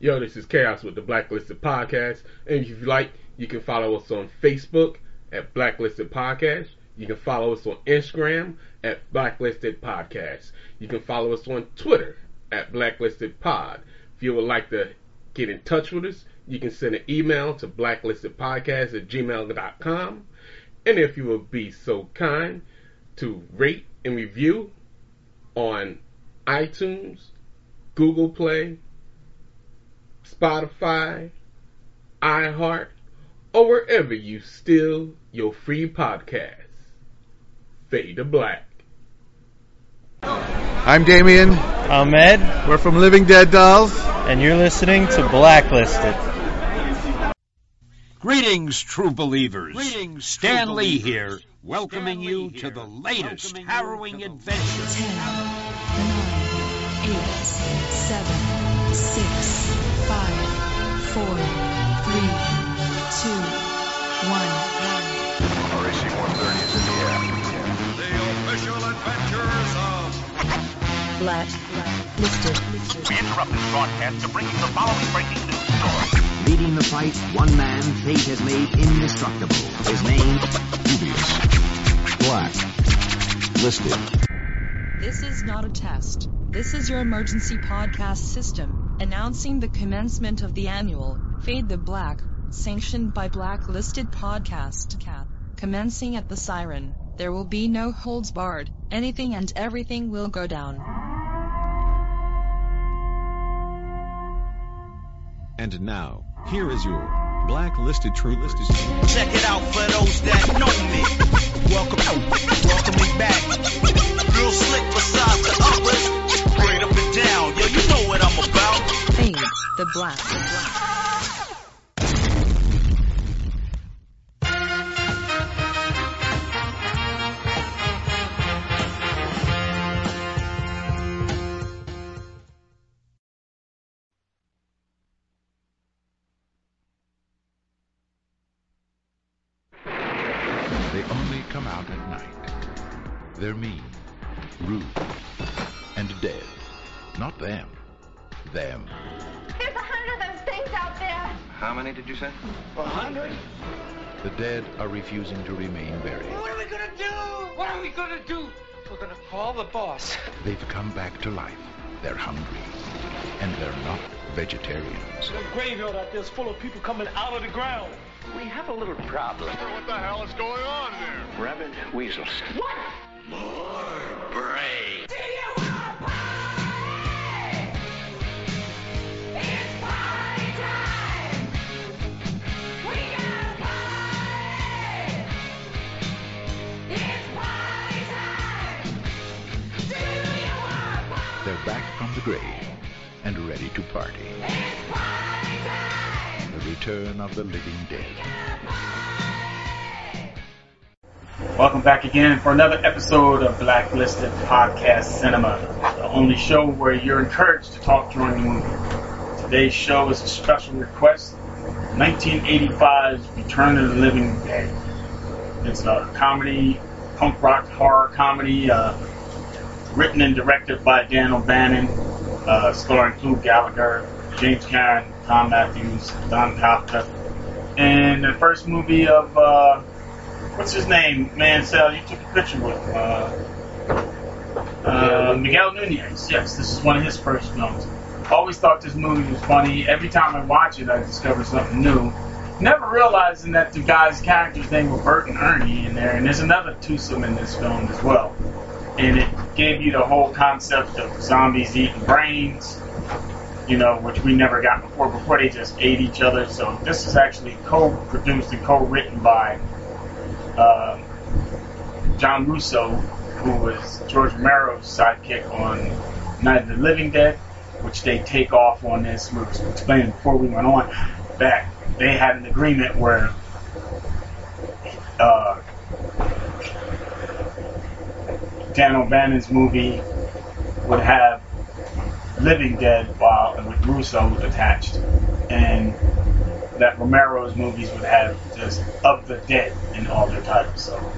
Yo, this is Chaos with the Blacklisted Podcast. And if you like, you can follow us on Facebook at Blacklisted Podcast. You can follow us on Instagram at Blacklisted Podcast. You can follow us on Twitter at Blacklisted Pod. If you would like to get in touch with us, you can send an email to blacklistedpodcast at gmail.com. And if you would be so kind to rate and review on iTunes, Google Play, Spotify, iHeart, or wherever you steal your free podcasts. Fade to Black. I'm Damien. I'm Ed. We're from Living Dead Dolls. And you're listening to Blacklisted. Greetings, true believers. Greetings, Stan true Lee here, welcoming Stan you to the latest harrowing adventure. Ten, nine, eight, seven, six, five, four, three, two, one. RAC 130 is in the air. The official adventures of Black Listed. We interrupt this broadcast to bring you the following breaking news story. Leading the fight, one man fate has made indestructible. His name, Dubious. Black. Listed. This is not a test. This is your emergency podcast system, announcing the commencement of the annual Fade the Black, sanctioned by Blacklisted Podcast. Cat. Commencing at the siren, there will be no holds barred, anything and everything will go down. And now, here is your blacklisted true listed. Check it out for those that know me. Welcome, welcome me back. Real slick besides the others. Straight up and down, yo, you know what I'm about. The black. The black. Say? A hundred? The dead are refusing to remain buried. What are we gonna do? What are we gonna do? We're gonna call the boss. They've come back to life. They're hungry. And they're not vegetarians. The graveyard out there is full of people coming out of the ground. We have a little problem. What the hell is going on there? Rabid weasels. What? More and ready to party. The return of the living dead. Welcome back again for another episode of Blacklisted Podcast Cinema, the only show where you're encouraged to talk during the movie. Today's show is a special request 1985's Return of the Living Dead. It's a comedy, punk rock horror comedy, uh, written and directed by Dan O'Bannon, uh, starring Lou Gallagher, James Karen, Thom Mathews, Don Calfa, and the first movie of uh, what's his name? Mansell, you took a picture with uh, uh, Miguel Nunez. Yes, this is one of his first films. Always thought this movie was funny. Every time I watch it, I discover something new. Never realizing that the guy's character's name was Bert and Ernie in there, and there's another twosome in this film as well. And it gave you the whole concept of zombies eating brains, you know, which we never got before. Before they just ate each other. So this is actually co-produced and co-written by uh, John Russo, who was George Romero's sidekick on Night of the Living Dead, which they take off on this. We were explaining before we went on that they had an agreement where uh, Dan O'Bannon's movie would have Living Dead while with Russo attached, and that Romero's movies would have just Of the Dead in all their titles. So,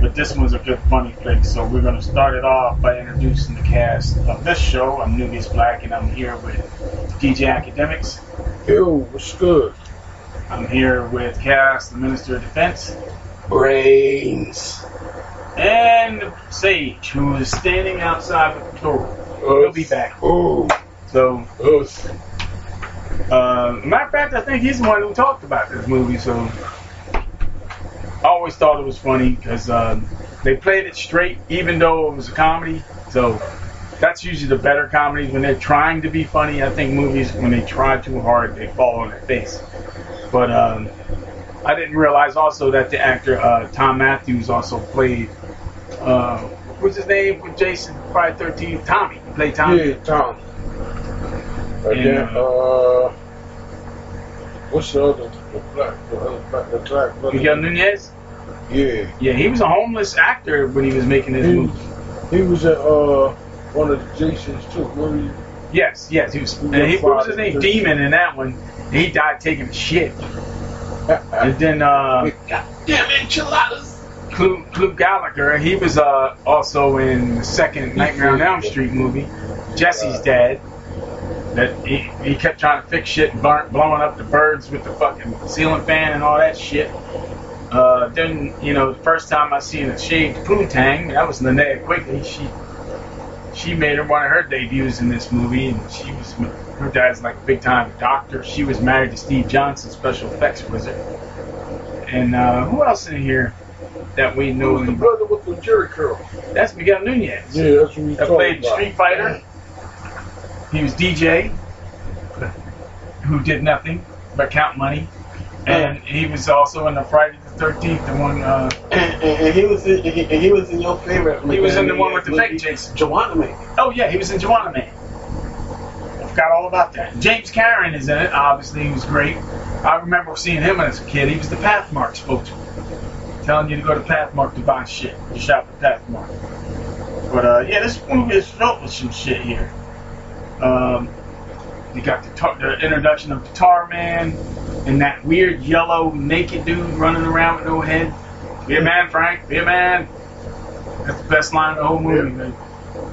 but this one's a good funny flick. So we're gonna start it off by introducing the cast of this show. I'm Nubius Black, and I'm here with DJ Academics. Yo, what's good? I'm here with Cass, the Minister of Defense. Brains. And Sage, who is standing outside the door. He'll be back. Oh. So, uh, matter of fact, I think he's the one who talked about this movie. So, I always thought it was funny because um, they played it straight, even though it was a comedy. So, that's usually the better comedies when they're trying to be funny. I think movies, when they try too hard, they fall on their face. But um, I didn't realize also that the actor uh, Thom Mathews also played. Uh, what's his name with Jason Friday Thirteenth? Tommy. He played Tommy. Yeah, Tom. And And, uh, what's the other, the black, the other black, the black brother? Miguel Nunez. Yeah. Yeah, he was a homeless actor when he was making his He, movie. he was at, uh, one of the Jasons too. Where he, Yes, yes, he was. He And he, what was his name? Demon in that one. He died taking a shit. And then uh, Damn enchiladas. Clu, Clu Gallagher, he was uh, also in the second Nightmare on Elm Street movie. Jesse's dad. That he, he kept trying to fix shit burnt, blowing up the birds with the fucking ceiling fan and all that shit. Uh, then you know the first time I seen a shaved poontang, that was Linnea Quigley. She she made her one of her debuts in this movie, and she was her dad's like a big time doctor. She was married to Steve Johnson, special effects wizard. And uh, who else in here that we Who know? was the brother with the Jerry curl? That's Miguel Nunez. Yeah, that's what we that played about. Street Fighter. He was DJ, who did nothing but count money, and he was also in the Friday the Thirteenth, the one. Uh, And, and, and he was in, and he, and he was in your favorite. he was in the one with the fake Jason. Juwanna Mann. Oh yeah, he was in Juwanna Mann. I forgot all about that. James Karen is in it. Obviously, he was great. I remember seeing him as a kid. He was the Pathmark spokesman, telling you to go to Pathmark to buy shit. You shop at Pathmark. But uh, yeah, this movie is filled with some shit here. Um, you got the, tar- the introduction of the Tar Man and that weird yellow naked dude running around with no head. Be a man, Frank. Be a man. That's the best line of the whole movie. man.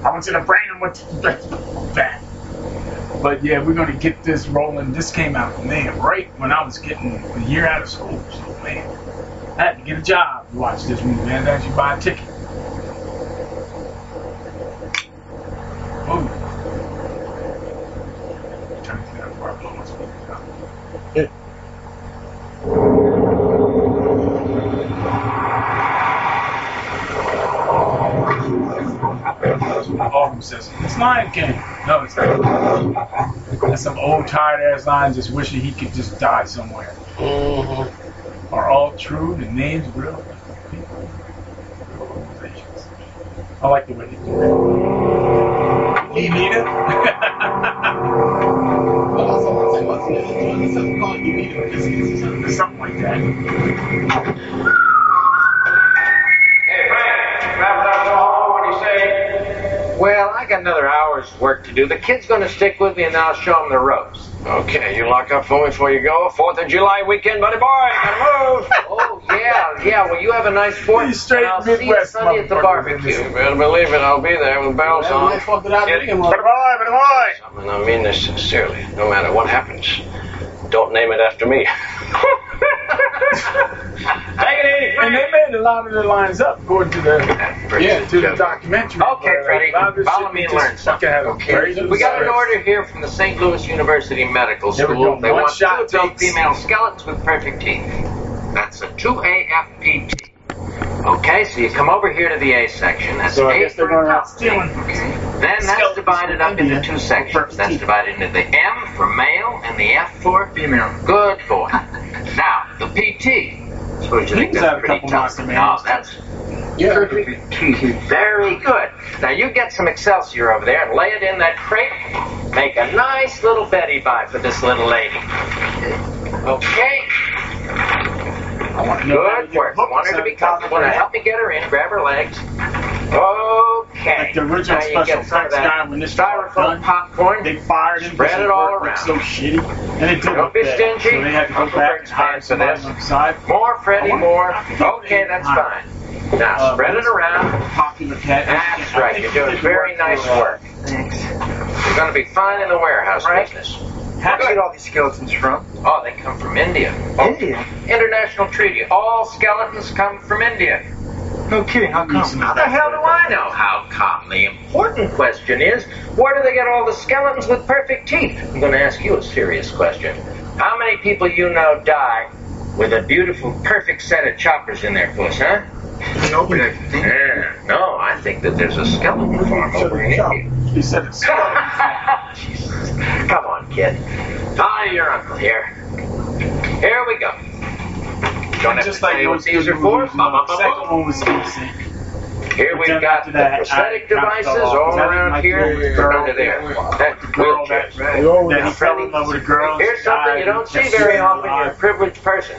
I want you to bring him with that. But yeah, we're gonna get this rolling. This came out, man, right when I was getting a year out of school. So man, I had to get a job to watch this movie, man. I actually buy a ticket. Oh. Trying to figure out where I blow my speakers out. Oh, who says it's Lion King? No, it's not. That's some old tired ass line just wishing he could just die somewhere. Mm-hmm. Are all true? The names real people, organizations. I like the way they do it. You need it? Something like that. Hey, Frank, wrap it up go. What do you say? Well, I got another hour's work to do. The kid's going to stick with me, and I'll show him the ropes. Okay, you lock up for me before you go. Fourth of July weekend, buddy boy. Gotta move. oh yeah, yeah. Well, you have a nice Fourth. straight and I'll see you Midwest Sunday at the motherfucker. barbecue. You better believe it. I'll be there with bells Well, on. I fucked it out Get of it? me, Buddy boy, buddy boy. And I mean this sincerely. No matter what happens, don't name it after me. Take it easy, And they made a lot of the lines up according to the yeah to the documentary. Okay, But, uh, Freddie, a lot of this follow me and learn something. fucking Okay, we got an order here from the St. Louis University Medical School. doing They one want two shot adult female skeletons with perfect teeth. That's a 2AFPT. Okay, so you come over here to the A section. That's So I A guess they're for going out stealing. Okay. Then that's divided up into two sections. That's divided into the M for male and the F for female. Good boy. Now, the PT. Suppose you think that's had a pretty couple tough. monster No, manuals. Oh, that's Yeah. perfect. Very good. Now you get some Excelsior over there and lay it in that crate. Make a nice little Betty buy for this little lady. Okay. I want to know Good work. Want her to be the top of comfortable. Now help me get her in. Grab her legs. Okay. Like the original now special some effects guy when this styrofoam done. popcorn. They fired him. Spread it all around. So shitty, and it didn't Don't be stingy. So they had to go Uncle back and hire paying for somebody this. on the side. More, Freddie, more. Okay, that's fine. Now Uh, spread it around. Popular cat. That's right. You're doing very nice work. Thanks. You're going to be fine in the warehouse Right. Business. Where'd you get all these skeletons from? Oh, they come from India. Oh. India? International treaty. All skeletons come from India. No kidding, how come? How the hell do I know how come? The important question is, where do they get all the skeletons with perfect teeth? I'm going to ask you a serious question. How many people you know die with a beautiful, perfect set of choppers in their puss, huh? Think. Yeah, no, I think that there's a skeleton farm over in India. He said it's Jesus. Come on, kid. Ah, your uncle here. Here we go. Don't have Just to like say what these are for. Second one was insane. Here we've Then got after the prosthetic devices fell off, all 'cause I didn't around here and girl under there. That wheelchair. that, that he fell in love with a girl. Here's something you don't see very often. You're a privileged person.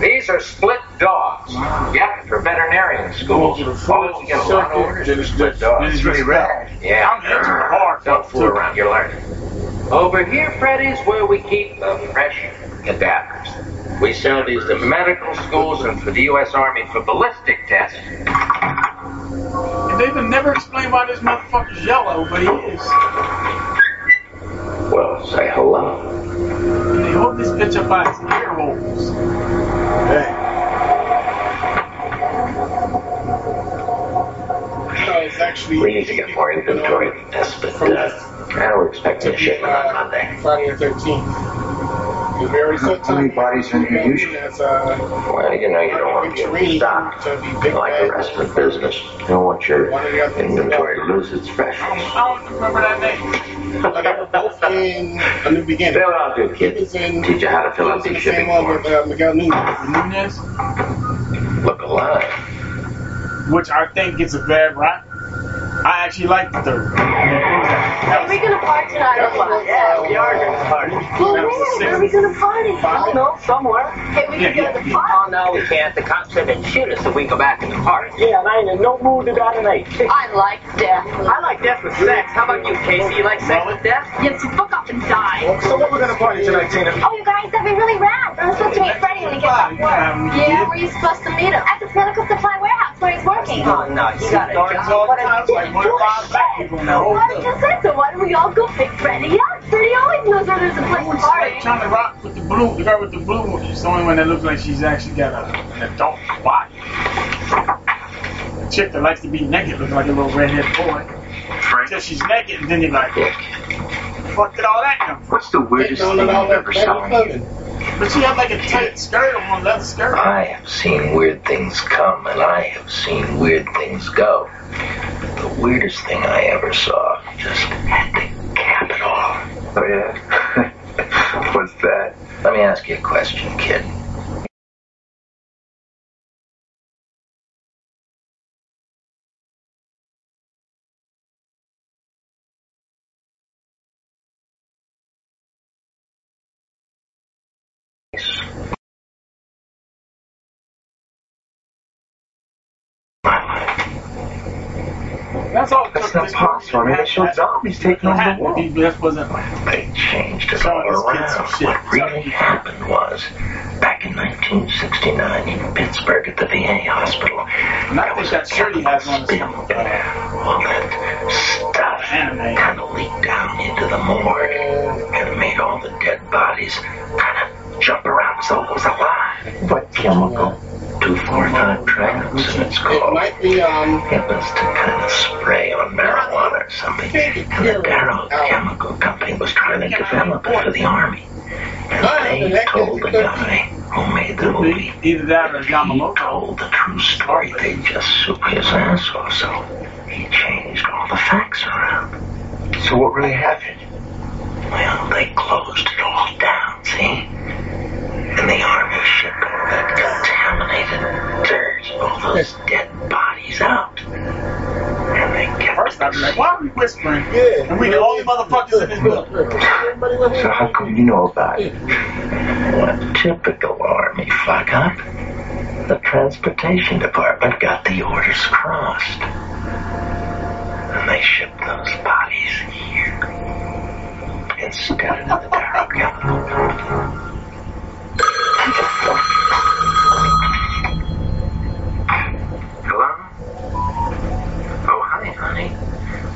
These are split dogs. Yep, for veterinarian schools. Oh, you get a lot of orders for split dogs. This is really rad. Yeah. I'm into the hard Don't stuff, fool too. around. You're learning. Over here, Freddy's where we keep the fresh cadavers. We sell these to medical schools and for the U.S. Army for ballistic tests. And they've never explained why this motherfucker's yellow, but he is. Well, say hello. And they hold this bitch up by his ear holes. No, it's actually. We need to get more inventory than this, but uh, now we're expecting a shipment on Monday. Friday the 13th. We already set How many bodies are in here usually? As, uh, Well, you know, you don't want to be overstocked. Like the rest of the business, you don't want your inventory to lose its freshness. I don't remember that name. but they were both in A New Beginning. Fill out good, kid. Teach you how to fill out these was in the shipping same one forms. with uh, Miguel Nunez. Nunez, Look alive. which I think gets a bad rap. I actually like the third. Are we gonna party tonight or what? Yeah, we are going to party. Well, where? Where are we gonna party? I don't know, somewhere. Hey, we Yeah, can go to the park. Oh, no, we can't. The cops said they'd shoot us if we go back in the park. Yeah, and I ain't in no mood to die tonight. I like death. I like death with sex. How about you, Casey? You like sex with death? Yes, you fuck up and die. So what we're gonna party tonight, Tina? Oh, you guys, that'd be really rad. I'm supposed to meet Freddie when he gets off work. Um, yeah, where are you supposed to meet him? At the medical supply warehouse where he's working. Oh, no, you got it. Starts all the time, like one of five black Why don't we all go pick Freddie up? Freddie always knows where there's a place to party. Trying to rock with the blue, the girl with the blue, she's the only one that looks like she's actually got a, an adult body. The chick that likes to be naked looks like a little redhead boy. Until she's naked, and then you're like, fuck did all that come from? What's the weirdest thing you've ever saw? But she had like a tight skirt on, leather skirt. I have seen weird things come and I have seen weird things go. The weirdest thing I ever saw just had to cap it off. Oh, yeah? What's that? Let me ask you a question, kid. That's all. That's not possible. I mean, they showed zombies taking over the world. This wasn't. They changed it all these kids some around. What really happened was, back in 1969 in Pittsburgh at the VA hospital, And I think that shirt has on is uh, all that stuff kind of leaked down into the morgue and made all the dead bodies kind of jump around as though it was alive. What chemical? 245 trans, it's called. It might be, um, It was to kind of spray on marijuana or something. And the Darrow Chemical Company was trying to develop it for the Army. And they told the guy who made the movie Either that or he Yamamoto. told the true story. They just soup his ass off, so he changed all the facts around. So what really happened? Well, they closed it all down, see? And the army shipped all that contaminated dirt, all those dead bodies out. And they kept First, I'd be like, why are we whispering? Yeah. And we the only motherfuckers in this book. Everybody went So how come you know about it? What typical army fuck up? The transportation department got the orders crossed. And they shipped those bodies here. Instead of the Darrow Chemical Company. Hello? Oh, hi, honey.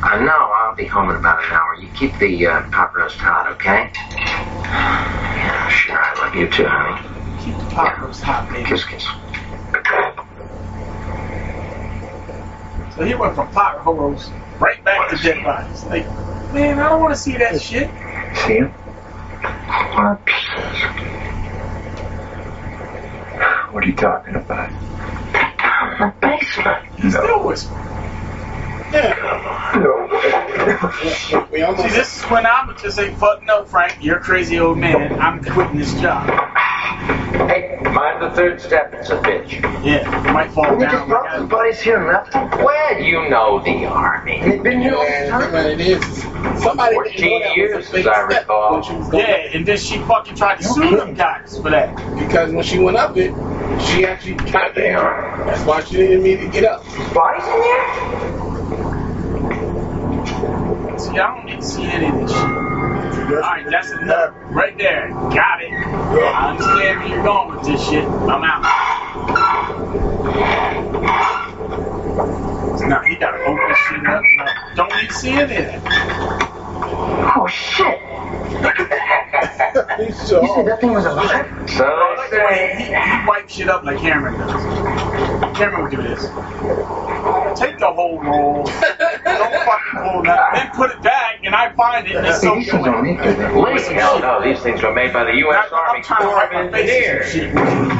Uh, know I'll be home in about an hour. You keep the uh, pot roast hot, okay? Yeah, sure. I love you too, honey. Keep the pot roast hot, baby. Kiss, kiss. So he went from pot roast right back to dead bodies. Like, man, I don't want to see that shit. See him? What are you talking about? The basement. He's still whispering. We almost. See, this is when I'm just say, fuck no, Frank, you're a crazy old man. I'm quitting this job. Hey, mind the third step, it's a bitch. Yeah, you might fall You just down. brought Like some buddies here and left them. Where you know the army? They've been here all the Yeah, time. what it is. Somebody didn't know 14 that years, was a big as I step recall. when she was I- going yeah, and then she fucking tried to sue them guys for that. Because when she went up it, she actually got They there. That's why she didn't immediately get up. Bodies in there? See, I don't need to see any of this shit. Alright, that's enough. Right there. Got it. I understand where you're going with this shit. I'm out. Now he gotta open shit up. Don't need to see any of that. Oh, shit. He's You said that thing was alive? So I like the way he, he wipes shit up like Cameron does. Cameron would do this. Take the whole roll. Don't fucking pull that. Then put it back, and I find it, and it's so These things don't need to be. Listen, Hell shit. no, these things were made by the U.S. I'm Army trying to Corps wipe of my face and Engineers.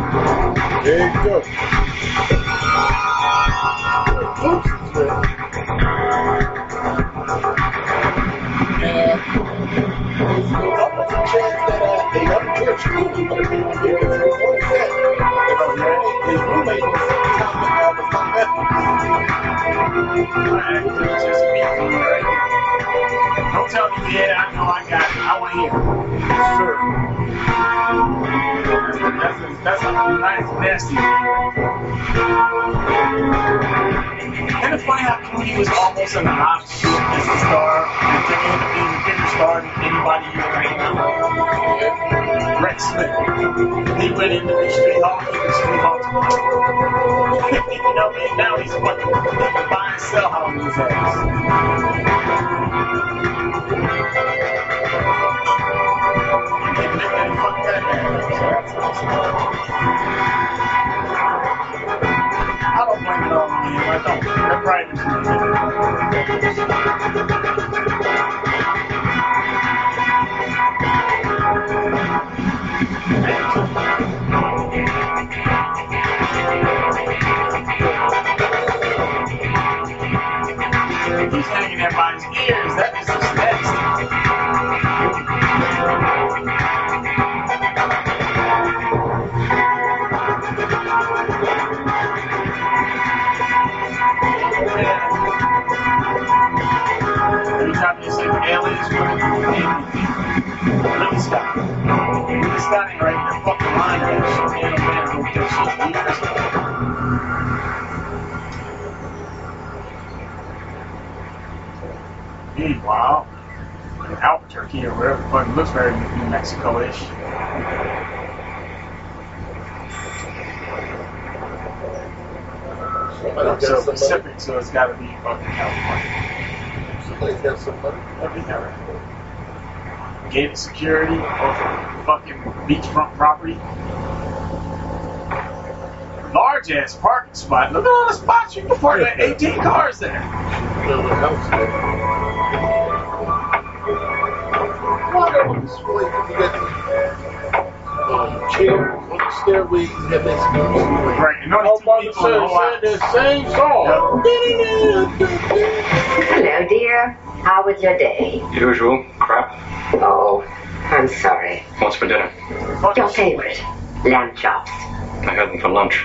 There you go. And there's Don't tell me, yeah, I know I got it. I want to hear it. Sure. That's, that's, that's a nice, nasty. And it's funny how Clooney was almost an option as a star, and to end up being a bigger star than anybody you ever know. Rex Smith. He went into the street hall, he was street hall you know, and now he's fucking buy and sell houses looks very New Mexico-ish. So got. Pacific, so it's gotta be fucking California. Somebody's got somebody. Every never. Gated security over fucking beachfront property. Large ass parking spot. Look at all the spots you can park like 18 cars there. Little house there. Why don't this place you got the um, chairs on the stairways and have this music? Right, and only I'm two people in the whole say, the same song. Hello, dear. How was your day? Usual crap. Oh, I'm sorry. What's for dinner? Your favorite, lamb chops. I had them for lunch.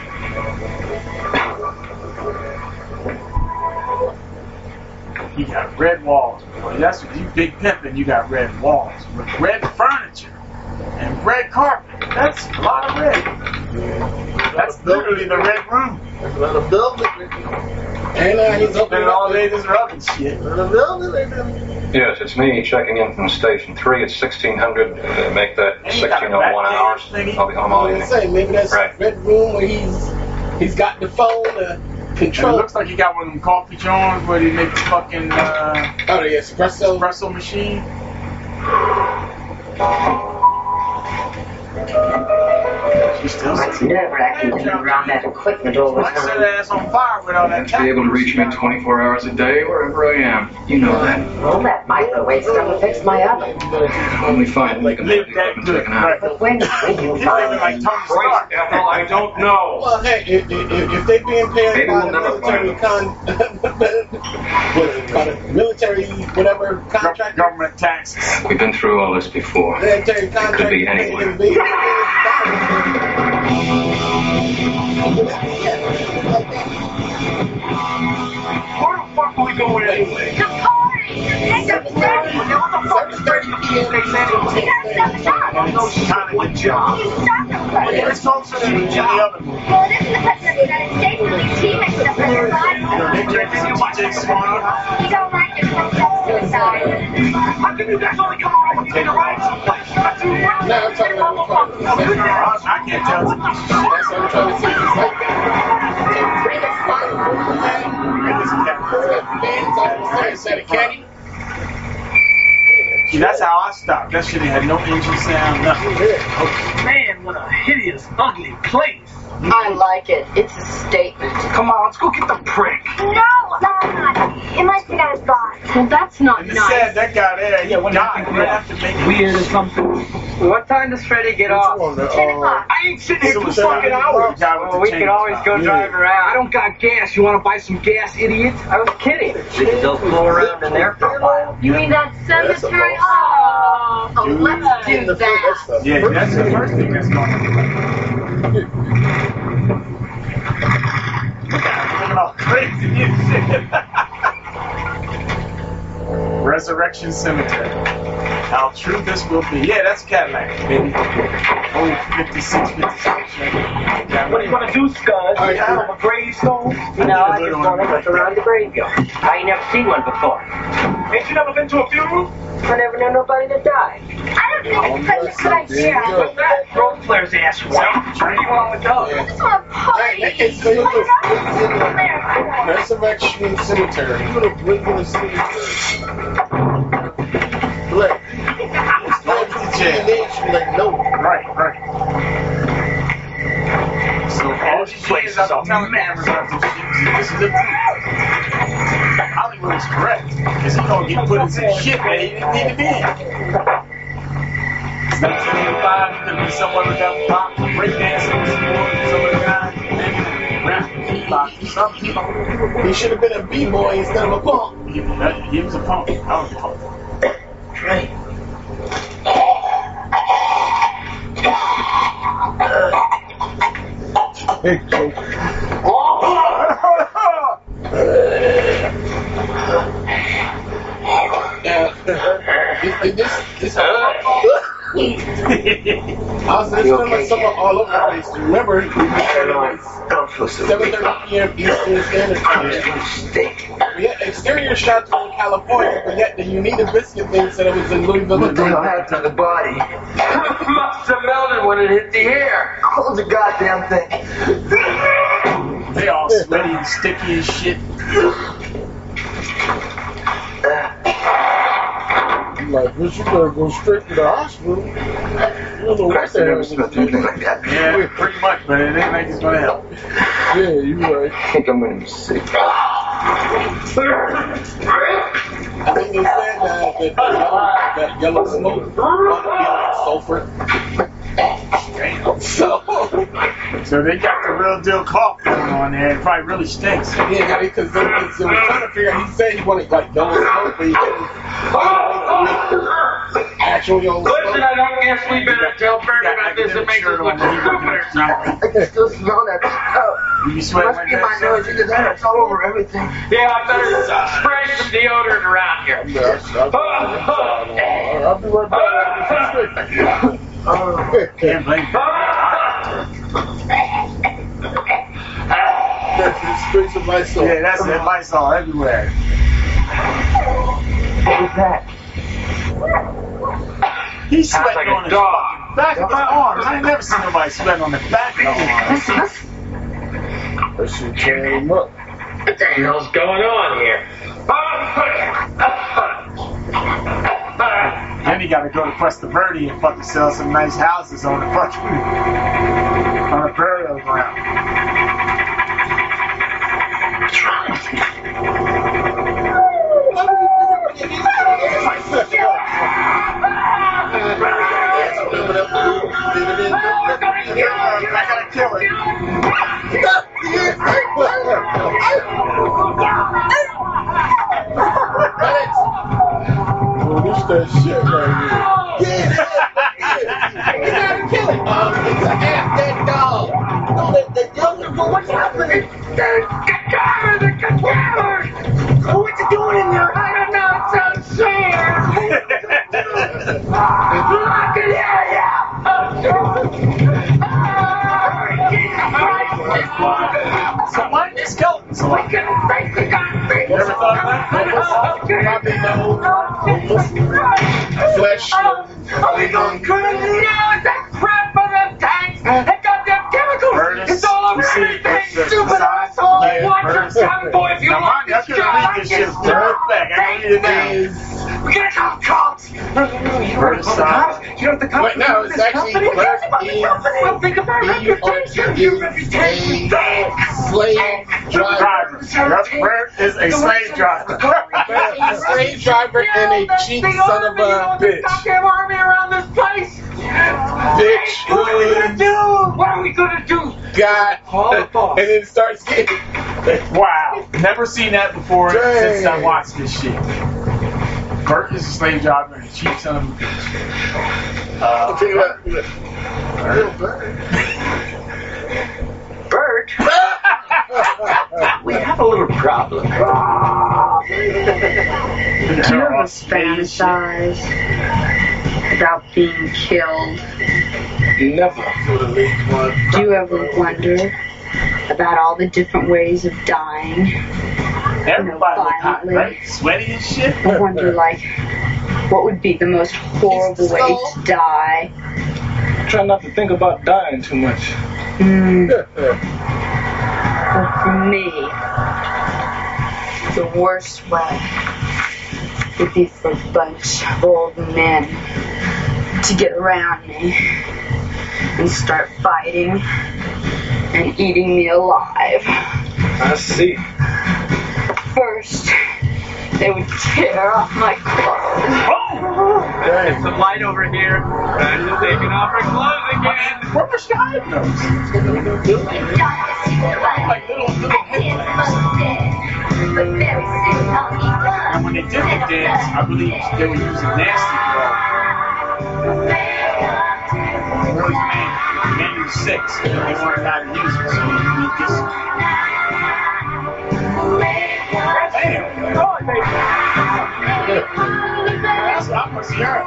You got red walls, boy. That's what you big pimpin', you got red walls with red furniture and red carpet. That's a lot of red. That's literally the red room. There's a lot of velvet. And uh, he's opening all up day just rubbing shit. the velvet. Yes, it's me checking in from station three. It's 1600. Uh, make that And you got 1601 hours. thingy. I'll be home all I evening. say maybe that's Right. red room where he's he's got the phone to And it looks like he got one of them coffee joints where they make the fucking uh, oh, the espresso espresso machine. She's still It's nerve-wracking to be around that equipment all the Mike set time. her ass on fire with all that Be able to reach me 24 hours a day wherever I am. You know that. All that microwave stuff affects my oven. Only fine. Like live that good. Right. But when, when you find living like Tony Stark. Ethel, I don't know. Well, hey, if, if, if they being paid Maybe by we'll the military find con, what is by the military whatever contract, Government taxes. We've been through all this before. military contract, could be they Where the fuck are we going anyway? The! It's a the fuck is 30 They said it was We gotta the kind of good job. You stop the Yeah, it's closer than in the other movie. Well, the president of the United States. You don't like. How can you guys only come around when you to ride I'm talking about the. I can't tell. A a the a. That's how I stopped. That shit had no engine sound, nothing. Man, what a hideous, ugly place. I like it. It's a statement. Come on, let's go get the prick. No, no, not. It might be got his box. Well, that's not And it said that guy there, he died right after making Weird or something. What time does Freddy get off? Ten uh, o'clock. I ain't sitting here two Suicide. fucking hours. The Well, we chain can always stop. go drive around. I don't got gas. You want to buy some gas, idiot? I was kidding. We can still fool around in there for a while. You mean that cemetery? Oh, oh let's do that. Yeah, that's the first thing that's going on. Looking all crazy and shit. Resurrection Cemetery. How true this will be. Yeah, that's Cadillac, baby. Oh, 56, 56. What do you want to do, Scuz? Oh, You yeah. have a gravestone? No, I just want to look around the graveyard. I ain't never seen one before. Ain't you never been to a funeral? I never knew nobody that died. I don't think it's such a good idea. What's that? Role player's ass white. Where do you want to go? I just want to party. Hey, it's- look, look, There. Resurrection Cemetery. You would have lived in a cemetery. Look, Yeah. like no. Right, right. So all these places are telling cameras out this shit. This is the truth. Hollywood is correct. Because he gonna get put in some shit that he didn't need to be in. It's 1985, he could be someone with that pop, breakdancing, some other guy, maybe rap, something. He should have been a b-boy instead of a punk. He, that- he was a punk. I was a punk. Right. Hey, so Yeah. this, this, this, I was listening to someone all over the place. Remember, we started at 7:30 p.m. Eastern Standard Time. We had exterior shots were in California, but yet the Uneeda Biscuit thing said it was in Louisville. What the hell happened to the body? Must have melted when it hit the air. Close the goddamn thing. They all sweaty and sticky and shit. Like, this. you better go straight to the hospital. You don't know what Christ, the I hell never is smelled anything like that. Yeah, pretty much, but it ain't like it's gonna help. Yeah, you right. I think I'm gonna be sick. I think they said uh, that, that, yellow, that yellow smoke might be like sulfur. So, So they got the real deal cough going on there. It probably really stinks. yeah, because they, they was trying to figure out, he said he wanted like yellow smoke, but he couldn't find a way actual yellow Listen. I don't guess we better tell Bert about this and make us look stupid. I can still smell that stuff. You be sweating Must be my nose. Look at that. It's all over everything. Yeah, I better spray some deodorant around here. I'll be right back. Oh, can't blame you. Streets of my soul. Yeah, that's it. Lysol everywhere. What was that? He's Sounds sweating like a on his dog. back of my arms. I ain't never seen nobody sweating on the back of his arms. That shit tearing him up. What the hell's going on here? Then he got to go to Puesta Verde and fucking sell some nice houses on the fucking on the burial ground. What's wrong with you? I gotta kill it. That shit right here. Yeah, you gotta kill it. It's a half dead dog. No, the, the younger one, what's happening? The the. What you doing in there? I don't know. It's unfair. I can hear you. So why did this kill him? So We can the concrete. You ever thought of that? Flesh. Are we going crazy now? It's that crap on the tanks. That goddamn chemicals. Curtis, It's all over everything. Stupid asshole. Yeah, Watch your son, boy, if you Now, want this job. this shit perfect. I need to you. We're gonna call. No, no, no. You don't Curtis, call the cops. You don't have to cops. But no, it's This actually company. Bert It's about the company. Well, think of our B U R T reputation. is Your reputation. slave driver. Driver. Bert is a slave driver. Bert is a slave driver and a cheap son of a bitch. Goddamn army around this place. Bitch What are we gonna do? What are we gonna do? God. and then starts getting Wow. Never seen that before Dang. since I watched this shit. Bert is a slave driver and a cheap son of a bitch. Uh, Think about Little bird. Bert, we have a little problem. Do you ever fantasize about being killed? Never. Do you ever wonder about all the different ways of dying? Everybody look hot, violently. right? Sweaty and shit. I wonder, like, what would be the most horrible way to die? Try not to think about dying too much. Mm. Well, for me, the worst way would be for a bunch of old men to get around me and start fighting and eating me alive. I see. First, they would tear off my clothes. Oh! There's some light over here. Guys are taking off her clothes again. Where was Sky those? Like little little And when they did the dance, I believe they were using Nasty Girl. What was the name? The name was Six. and They weren't allowed to use it, so we just. Damn! They. That's what I must hear.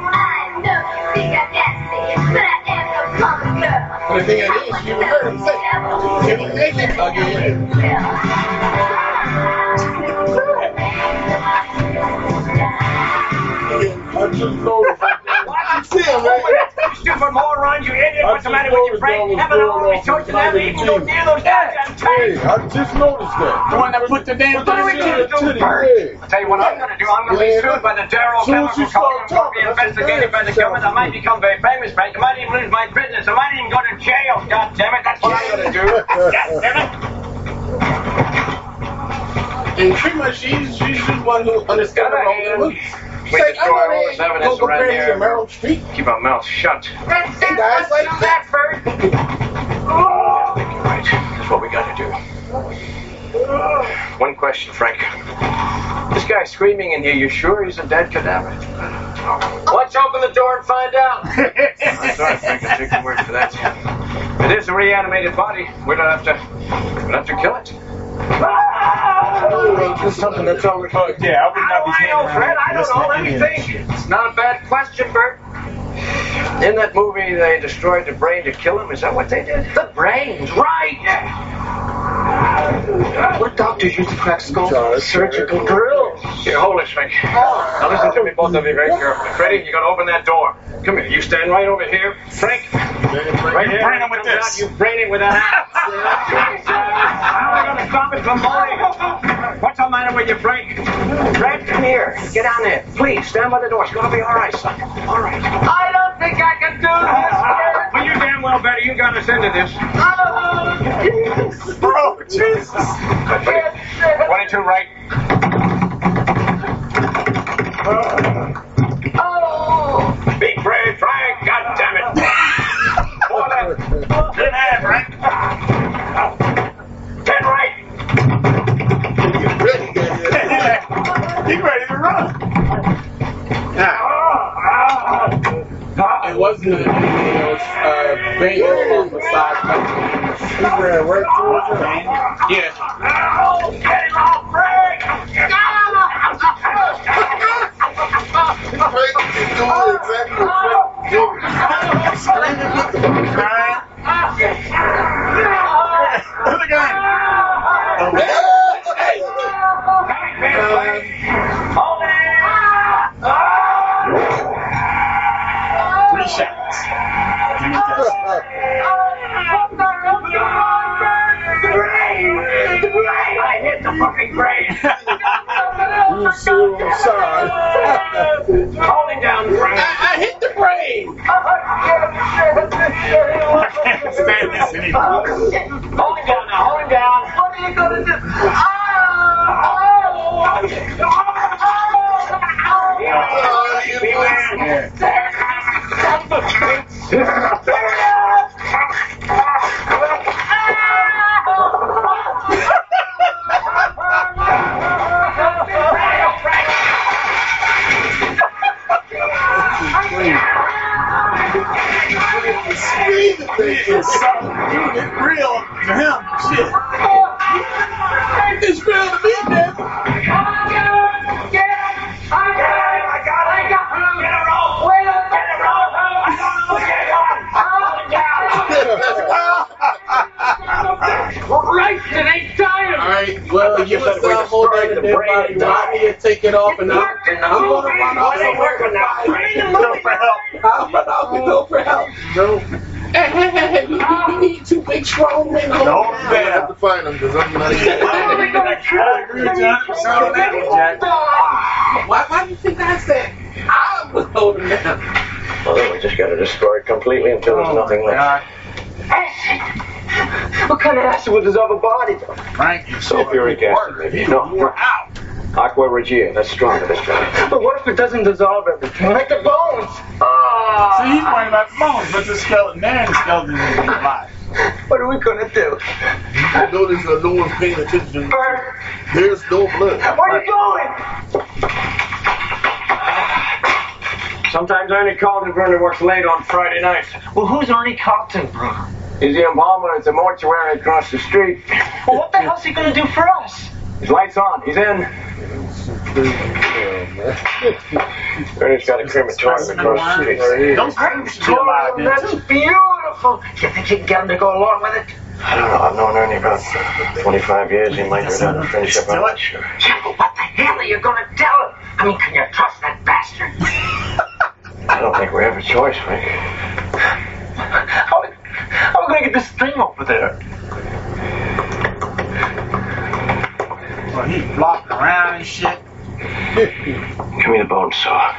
But the thing is, you heard him say, "Give me naked again." I just noticed. I see him, man. You stupid moron, you idiot. What's the matter with your noticed brain? what was Never know going what on choice you from never even go near those goddamn Hey. I just noticed that. The one that put the damn What are we thing in. do, Titty, yeah. I'll tell you what I'm gonna do. I'm gonna be sued by the Darrow Chemical Company. I'm gonna be investigated by the the government. I might become very famous, Frank. I might even lose my business. I might even go to jail. God damn it, that's what I'm gonna do. God damn it. And pretty much, she's she's the one who understands Got a all the hand. movies. We Say, destroy all this evidence go go around here. in Meryl Streep. Keep our mouths shut. That's Hey, guys, like do that, Bert. Right, that's what we gotta do. One question, Frank. This guy screaming in here, you sure he's a dead cadaver? Let's open the door and find out. I'm sorry, Frank, I take your word for that. If it is a reanimated body, we don't have to, we don't have to kill it. Just something that's over. Oh, yeah, I would not do be I know, Fred? I don't know. to Let me think. It's not a bad question, Bert. In that movie, they destroyed the brain to kill him. Is that what they did? The brains, right? What doctors use to crack skulls? Surgical drills. Here, hold it, Frank. Now listen to me, both of you, very carefully. Freddie, you gotta open that door. Come here. You stand right over here. Frank, right here. brain him with this. out, You brain it with that axe. How am I gonna stop it from blowing? down with you, Frank. Fred, come here. Get down there. Please, stand by the door. It's gonna be all right, son. All right. I don't think I can do this. Well, you damn well better. You got us into this. Oh, Jesus. 22 right. Oh. Big Fred, Frank. God damn it. Four left. Good hand, Frank. Ten right. He's ready to run. It wasn't a it was uh, bait on the side. He ran right towards him. Yes. Get him off, Frank! Frank is doing exactly what Frank did. Screaming with the crying. Look at that! Three shots. To make that I hit the fucking brain. You see on the side. Hold down, Frank. I hit the brain. I can't stand this anymore. Hold him down now. Hold him down. What are you gonna do? It's real to him. Shit. It's real to me, man. Right, it ain't. All right. Well, you better must uh, wait hold to that strike the dead brain body and down die. here, take it off, and I'm, I'm gonna run off somewhere. Go for help. Run off and go for help. No. We need two big strong men. No, Hold I'm have to find him because I'm not even. I agree with you 100% on that one, Jack. Why, why do you think I said I would hold him? Well, then we just gotta destroy it completely until there's nothing left. What kind of acid was his other body? Frank, you Sulfuric acid, maybe. No, You're out. Aqua Regia. That's stronger this time. But what if it doesn't dissolve everything? Like the bones. Uh, See, he's worried about the bones, but the skeleton, man, the skeleton is alive. What are we gonna do? I notice that no one's paying attention. Bert, There's no blood. where are you going? Sometimes Ernie Kaltenbrunner works late on Friday nights. Well, who's Ernie Kaltenbrunner? He's the embalmer at the mortuary across the street. Well, what the hell's he gonna do for us? His light's on. He's in. Ernie's got a crematorium across the street. Those things should be alive then, That's too. beautiful. You think you can get him to go along with it? I don't know. I've known Ernie about 25 years. He might go down to finish up. I'm not sure. Yeah, but what the hell are you gonna tell him? I mean, can you trust that bastard? I don't think we have a choice, Frank. How, how are we gonna get this thing over there? Well, he's flopping around and shit. Give me the bone saw.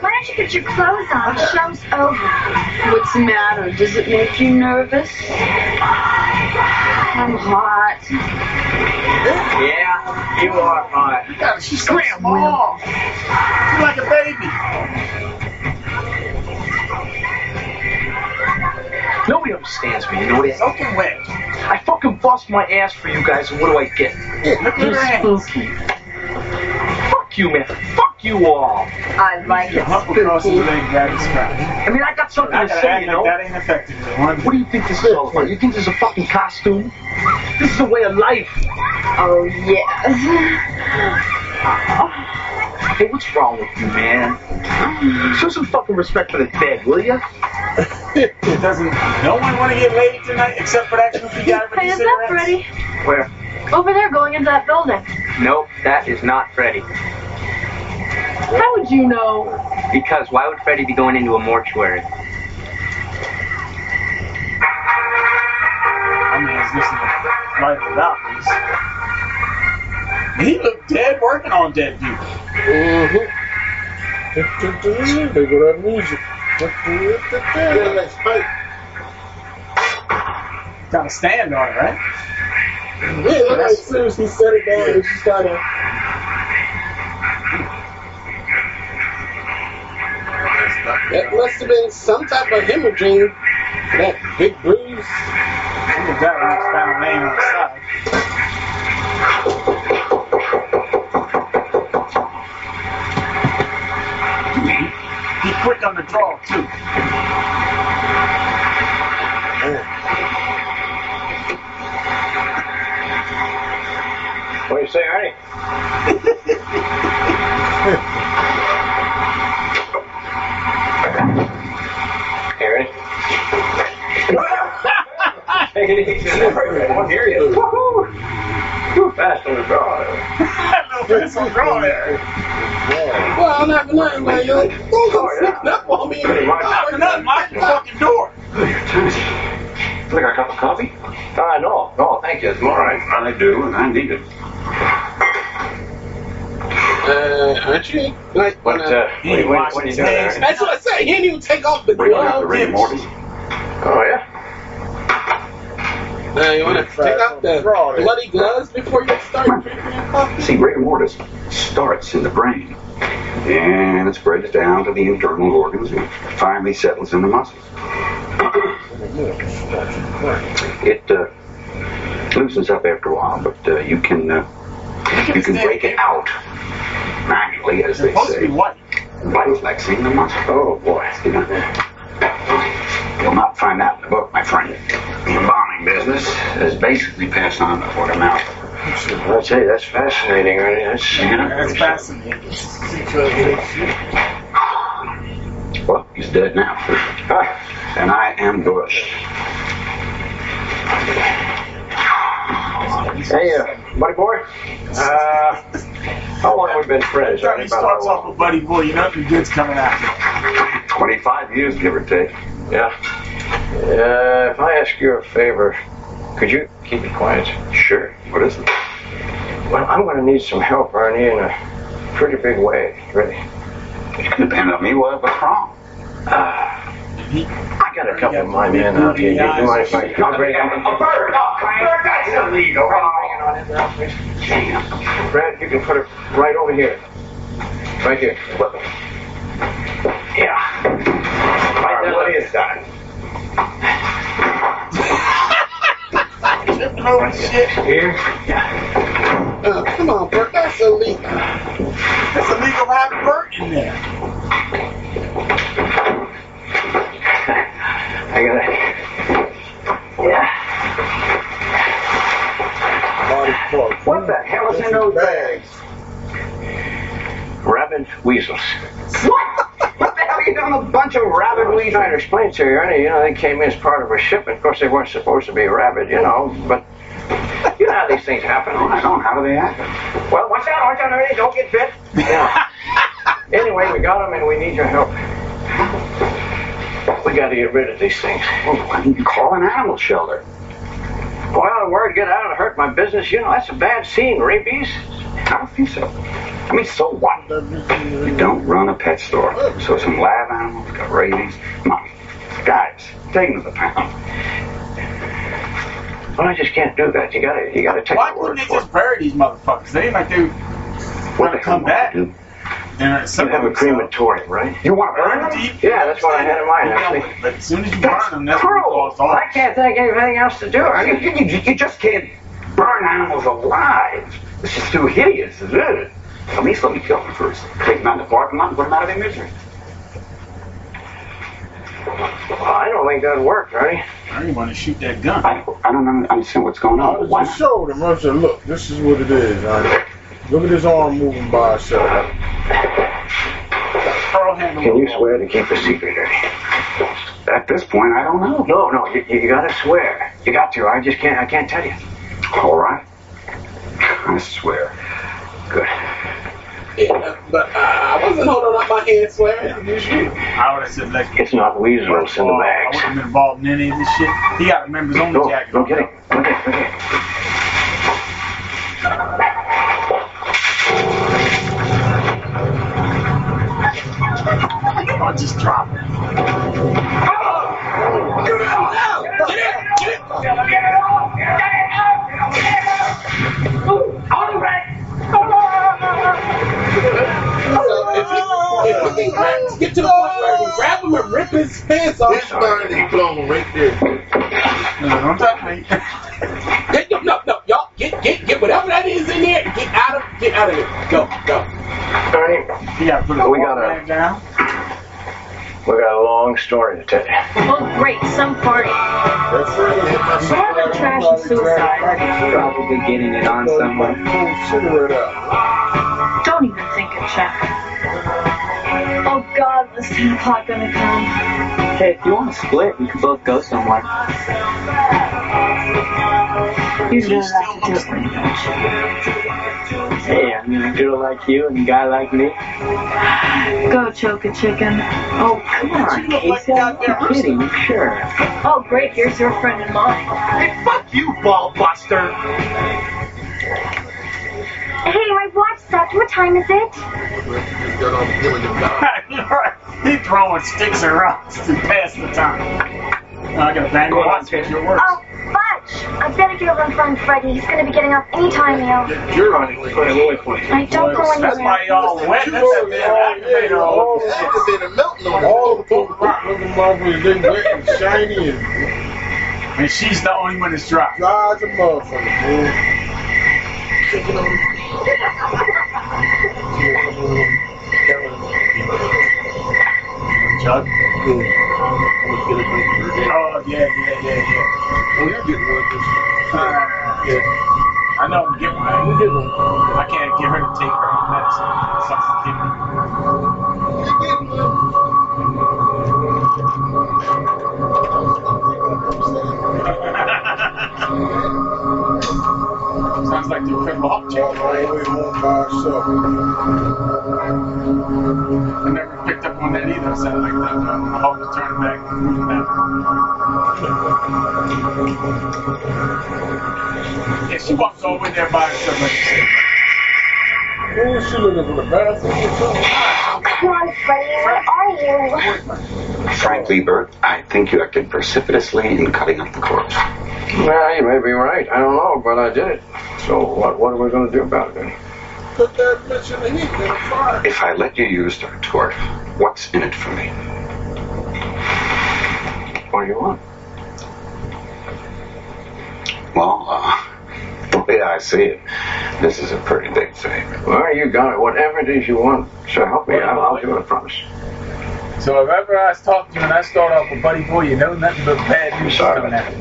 Why don't you get your clothes on? The show's over. What's the matter? Does it make you nervous? I'm hot. Yeah, you are hot. You gotta she's so small. She's like a baby. Nobody understands me, you know that? Soaking wet. I fucking bust my ass for you guys, and what do I get? Look at her hands. Fuck you, man. Fuck you all. I like You it. hump across his leg, grab his scratch. I mean, I got something I to say, act you know? that ain't affected me What do you think this is all about? You think this is a fucking costume? This is a way of life. Oh, yeah. Hey, what's wrong with you, man? Show some fucking respect for the dead, will ya? It doesn't. No one want to get laid tonight except for that goofy guy with Hey, the is that cigarettes. Freddy? Where? Over there going into that building. Nope, that is not Freddy. How would you know? Because why would Freddy be going into a mortuary? I mean, because this is right about this. He looked dead working on dead people. Mm-hmm. They go that music. Get that spike. Got a stand on it, right? Yeah, like seriously set it down and just kind of. That must have been some type of hemorrhaging. That big bruise. Found laying on the side. He quick on the draw too. You say, Ernie? hey, Ernie. Take it easy. I won't hear you. Woohoo! Too fast on the draw. Fast on the draw there. Well, I'm not nothing, man. Yo, don't come sneaking up on me. For nothing. Lock the fucking door. Like a cup of coffee? No, no, thank you. It's all right. I do, and I need it. Uh, aren't you? Like, What, uh, what, do you- what, what are you doing? That's what I said. He didn't even take off the Bring out the glove. rigor. Oh, yeah? Uh, you want to take out the bloody gloves before you start drinking your coffee? See, rigor mortis starts in the brain and it spreads down to the internal organs and finally settles in the muscles. It uh, loosens up after a while, but uh, you can uh, you can break it out manually, as they supposed to say, be white. by flexing the muscle. Oh boy, you know. You'll not find that in the book, my friend. The embalming business is basically passed on by word of mouth. I'll tell you, that's fascinating, Ernie. That's, That's fascinating. Well, he's dead now. and I am Bush. Hey, uh, buddy boy. Uh, how long have we been friends? Ernie? About starts off with Buddy Boy. You know nothing good's coming after. 25 years, give or take. Yeah. Uh, if I ask you a favor, could you keep it quiet? Sure. What is it? Well, I'm going to need some help, Ernie, in a pretty big way, really. It could depend on me. What, what's wrong? Uh, I got a couple of my men out here. You, you mind if I... I'll bring them. A bird! Oh, bird, that's illegal. Brad, you can put it right over here. Right here. Yeah. Right there, what is that? Oh shit! Here? Yeah. Uh, come on, Bert. That's illegal. It's illegal to have Bert in there. I gotta. Yeah. What the hell is in those bags? Rabid weasels. What? What the hell are you doing with a bunch of rabid weasels? I tried to explain to you, Ernie. You know, they came in as part of a shipment. Of course, they weren't supposed to be rabid, you know, but you know how these things happen. I don't. Know how do they happen? Well, watch out, watch out, Ernie. Don't get bit. Yeah. anyway, we got them and we need your help. We got to get rid of these things. Well, why don't you call an animal shelter? Well, the word get out to hurt my business. You know, that's a bad scene, rabies. I don't think so. I mean, so what? You don't run a pet store. So some lab animals got rabies. Come on. Guys, take them to the pound. Well, I just can't do that. You gotta, you gotta take Why my couldn't word they just it. bury these motherfuckers? They ain't like they What want to come back. Do? And You have a crematorium, right? You want to burn burn them them? deep. Yeah, that's what I had in mind, actually. But as soon as you burn them, that's what Cruel. cause. I can't think of anything else to do. You, Ernie. you, you, you just can't burn animals alive. This is too hideous. Ugh. At least let me kill them first. Take them out in the parking lot and put them out of their misery. Well, I don't think that'd work, Ernie. I didn't want to shoot that gun. I, I don't understand what's going I on. Why just not? showed. I said, look, this is what it is, Ernie. Look at his arm moving by itself. Can you swear to keep a secret, Ernie? At this point, I don't know. No, no, you, you gotta swear. You got to. I just can't. I can't tell you. All right. I swear. Good. Yeah, but uh, I wasn't holding up my hand swearing. It was you. I would have said, like, It's not weasel, it's in the bags. I bags. wouldn't have been involved in any of this shit. He got to remember his own Go, jacket. go get it. Go get it, go get it. I'll just drop it. If he, if he can grab, get to the point where he can grab him and rip his pants off. This burn is blown right there. No, don't touch me. Get, no, no, no, y'all, get, get, get whatever that is in there. Get out of, get out of there. Go, go. Ernie, You got to put We gotta- bag down. We got a long story to tell you. Oh, great, some party. That's right. More than trash and suicide. Probably getting it on someone. Consider it up. Don't even think of Jack. Oh God, was 10 o'clock gonna come? Hey, if you want to split, we can both go somewhere. You don't have to do it very much. Hey, I a girl like you and a guy like me. Go choke a chicken. Oh, come on, Casey. I'm kidding, sure. Oh, great, here's your friend and mine. Hey, fuck you, ball buster. Hey, my watch stopped. What time is it? Got on the billion right. He throwing sticks and rocks to pass the time. I gotta bang Go my on, watch get your work. Oh, Fudge! I better get over and find Freddy. He's gonna be getting off any time now. You're running. Put it away for you. I don't go anywhere. That's why y'all wet. That's that damn activator all All over the the shit. activator melting on all the people looking motherfuckers, they wet and shiny and And she's the only one that's dry. dry as a motherfucker, boy. Kicking on Jug. Good. I'm gonna get a drink for that. Oh, yeah, yeah, yeah, yeah. Oh, you get one just Uh, yeah. I know I'm getting one. You get one. I can't get her to take her own medicine. It sucks to Sounds the way home by herself. I never picked up on that either. It sounded like that. Uh, Hulk was turning back, moving back. Yeah, she walks over there by herself like she said. Who is she looking for the bathroom or something? Come where are you? Frankly, Bert, I think you acted precipitously in cutting up the corpse. Well, you may be right. I don't know, but I did it. So what, what are we going to do about it then? Put that bitch in the heat, in fire. If I let you use the retort, what's in it for me? What do you want? Well, uh, the way I see it, this is a pretty big favor. Well, you got it. Whatever it is you want. So help me out. I'll do it, I promise. So if ever I talk to you and I start off with Buddy Boy, you know nothing but bad news is Sorry. coming at you.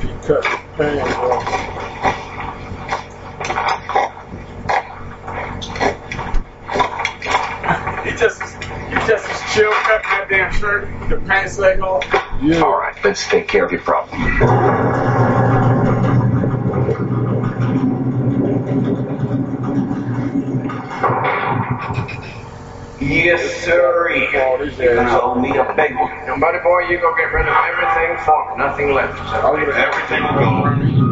She cut the pants off. You just you just as chill cutting that damn shirt, the pants leg off. Yeah. All right, let's take care of your problem. Yes, sir. Oh, this You're gonna ass. owe me a big one. Now, buddy boy, you go get rid of everything for me. Nothing left. I would have Everything will go.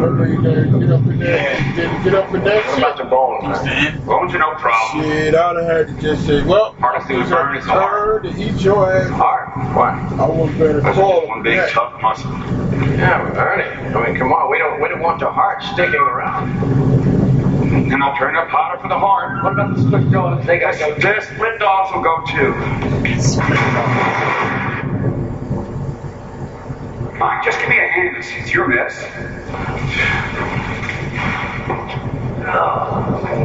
Remember you gotta get up in there. You didn't get up in that What about shit. the bone, man? Bones are no problem. Shit, I'd have had to just say, well, Hardest thing to burn is the heart. to eat your ass. Heart. Why? I wouldn't better That's just one big that. tough muscle. Yeah, but Ernie. I mean, come on. We don't we don't want the heart sticking around. And I'll turn up powder for the heart. What about the split dogs? They got go. The split dogs will go too. Fine, just give me a hand. It's, it's your mess.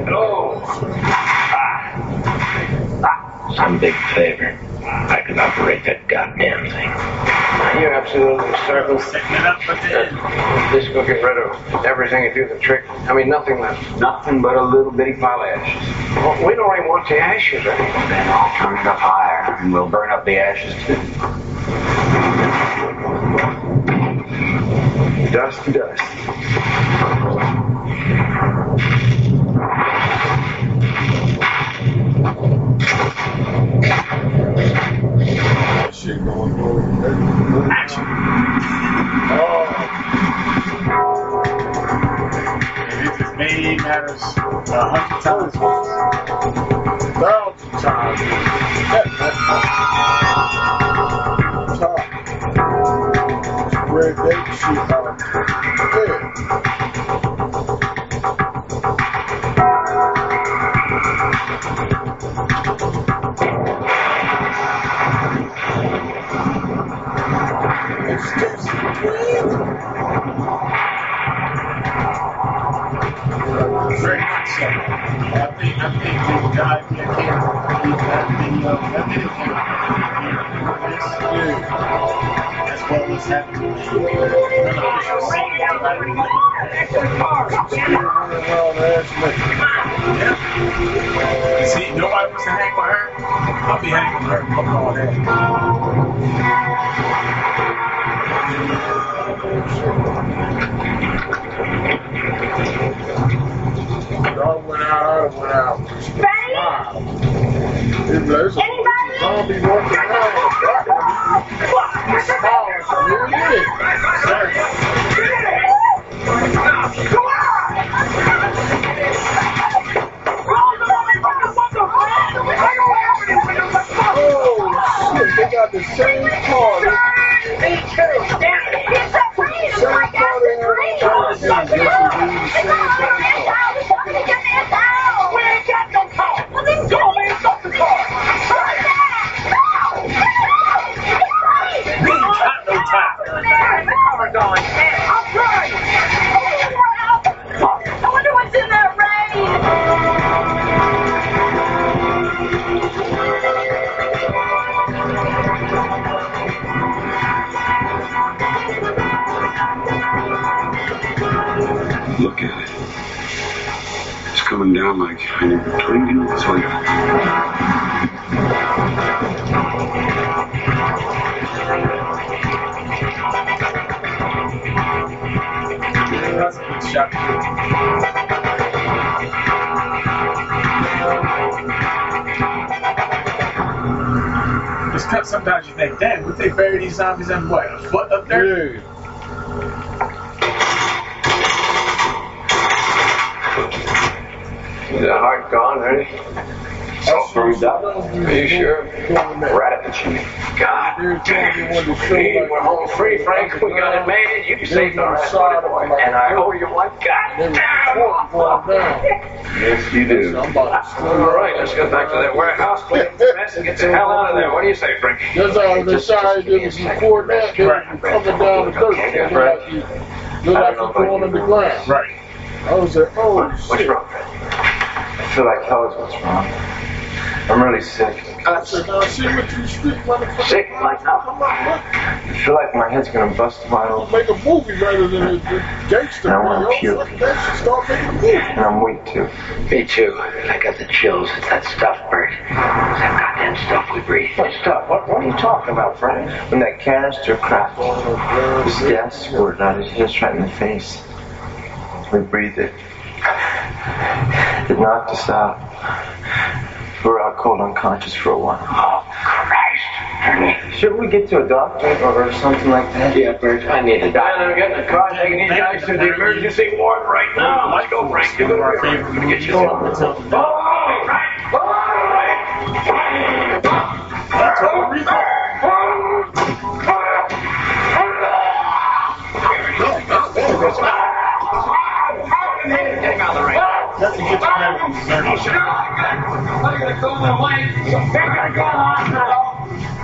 Oh. Ah. Ah. Some big favor. I can operate that goddamn thing. You're absolutely, sir. Medical. Setting it up at the end. Just go get rid of everything and do the trick. I mean, nothing left. Nothing but a little bitty pile of ashes. Well, we don't even want the ashes, right? Then I'll turn it up higher and we'll burn up the ashes too. Dust to dust. Shit going on. Action. Oh. And it just made matters a hundred times worse. Thousand times. Top. Spread that shit out. See, nobody wants to hang with her. I'll be hanging with her. Fuck all that. Out, went out. Wow. It blows. Anybody? Zombie walking around. Smile. Here it is. Oh, shit. They got the same party. Same Yes, they do. Just cut sometimes you think, damn, would they bury these zombies in what? A foot up there? Yeah. Is the heart gone, ready? So burned up. Are you sure? Rat at the chimney. God damn. We we're home free, Frank. We got it made. You saved our ass, boy. And I owe you one. God damn. a fork going down. Yes, you do. I'm about to slow All right, let's get back to that warehouse, clean up the mess, and get the hell out of there. What do you say, Frank? That's how the side that was before that, they was coming down the dirt. They look like you, look like you going underground. Right. I was like, oh, What's shit. wrong, Frank? I feel like hell is what's wrong. I'm really sick. I said, now see what you street motherfucker. Sick like now? Come on, look. I feel like my head's gonna bust wide I'll open. make a movie rather than a, a gangster I wanna puke. Oh, fuck that shit, start making a movie. And I'm weak too. Me too. I got the chills. It's that stuff, Bert. It's that goddamn stuff we breathe. What stuff? What, what are you talking about, Frank? When that canister cracked, this gas squirted out. It hit us right in the face. We breathed it. It knocked us out. We were out cold unconscious for a while. Oh, Christ. Shouldn't we get to a doctor or something like that? Yeah, Bert. I need a Man, doctor. I'm getting the car, taking these guys to the emergency ward right now. Let's go, Frank. One of our favorite movies up until today. Oh, Frank. Oh, Frank. Total Recall. Getting out of the rain. Nothing gets better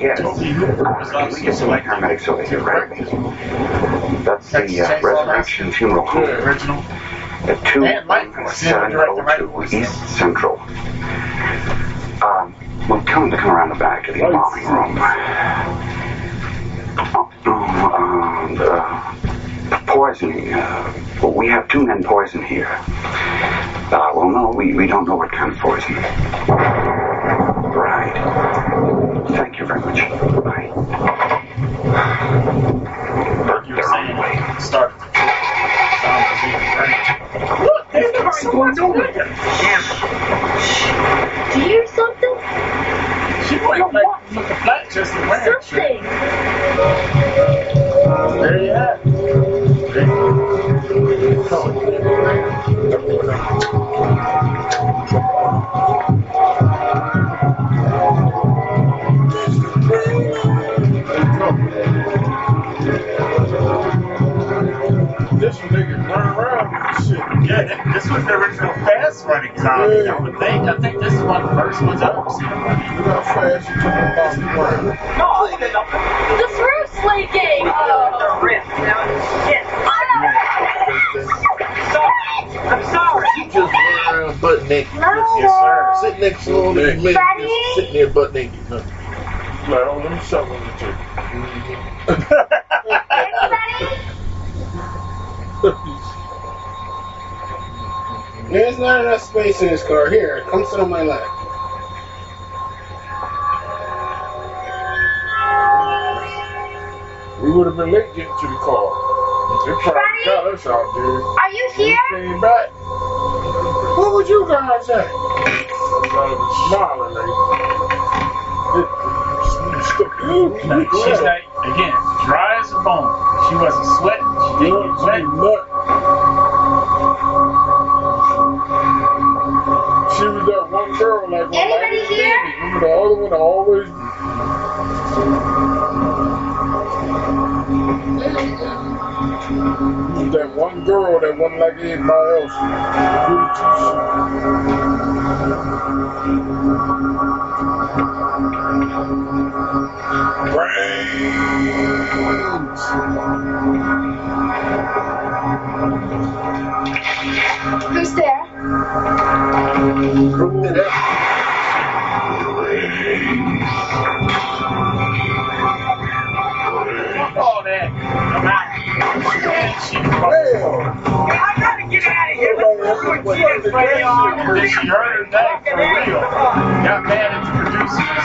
yes. We get some paramedics over here, right? That's the uh, Resurrection Funeral Home. Original. At 21702 East Central. Um, well, tell them to come around the back of the embalming room. Um, uh, poisoning. Uh, we have two men poisoned here. Uh, well, no, we, we don't know what kind of poison. Right. Thank you very much. Bye. You were saying start. Look, there's the someone's over there. Do you hear something? She went like with the flat chest and ran. Something. Fast running zombie, I would think. I think this is one of the first ones I've ever seen. Look how fast you took off the ground. No, I didn't. The roof's leaking. The rip. Now, shit. I'm sorry. He just run around butt naked. No. Yes, sir. Sit next to all these men Daddy? just sitting there butt naked. No. Like, oh, let me shovel the chick. There's not enough space in this car. Here, come sit on my lap. We would have been late getting to the car. They probably got us out there. Are you here? Came back. What would you guys say? She heard her name for real. Got mad at the producers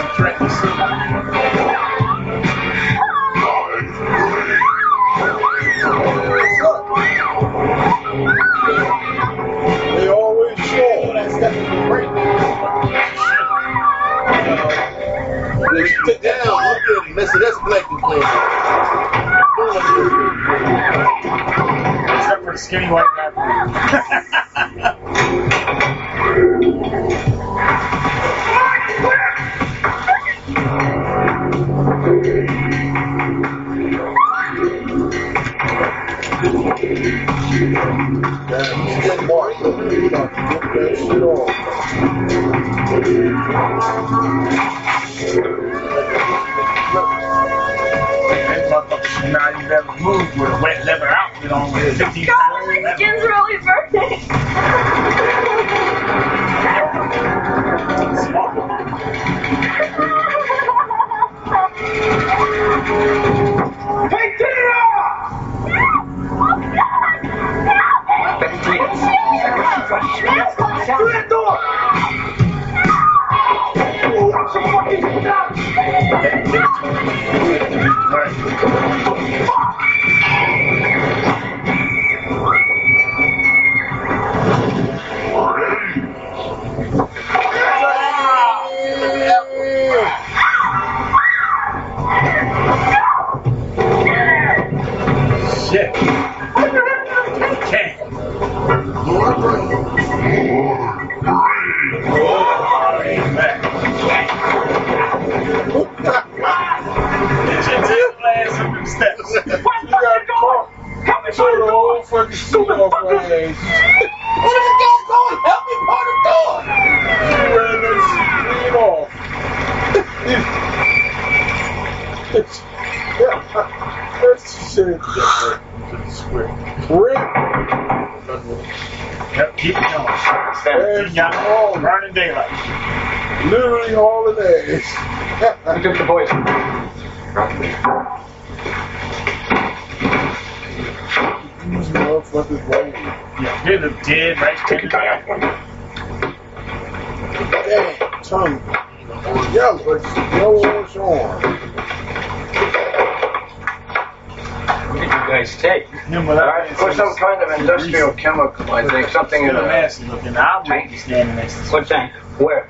chemical, I think. Something in a nasty looking. I wouldn't be standing next to What tank? Where?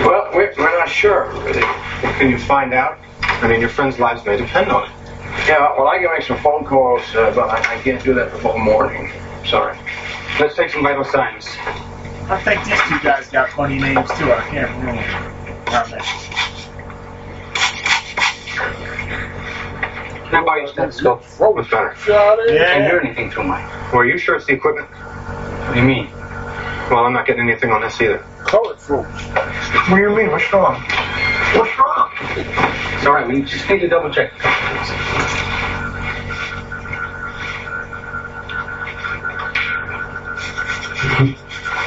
Well, we're, we're not sure. Can you find out? I mean, your friends' lives may depend on it. Yeah, well, I can make some phone calls, uh, but I, I can't do that before morning. Sorry. Let's take some vital signs. I think these two guys got funny names too. I can't remember. Not that. Can I buy you a stethoscope? What's better? Shot it. Yeah. Can't hear anything through mine. Well, are you sure it's the equipment? What do you mean? Well, I'm not getting anything on this either. Colored fruits. What do you mean? What's wrong? What's wrong? It's all right. We just need to double check.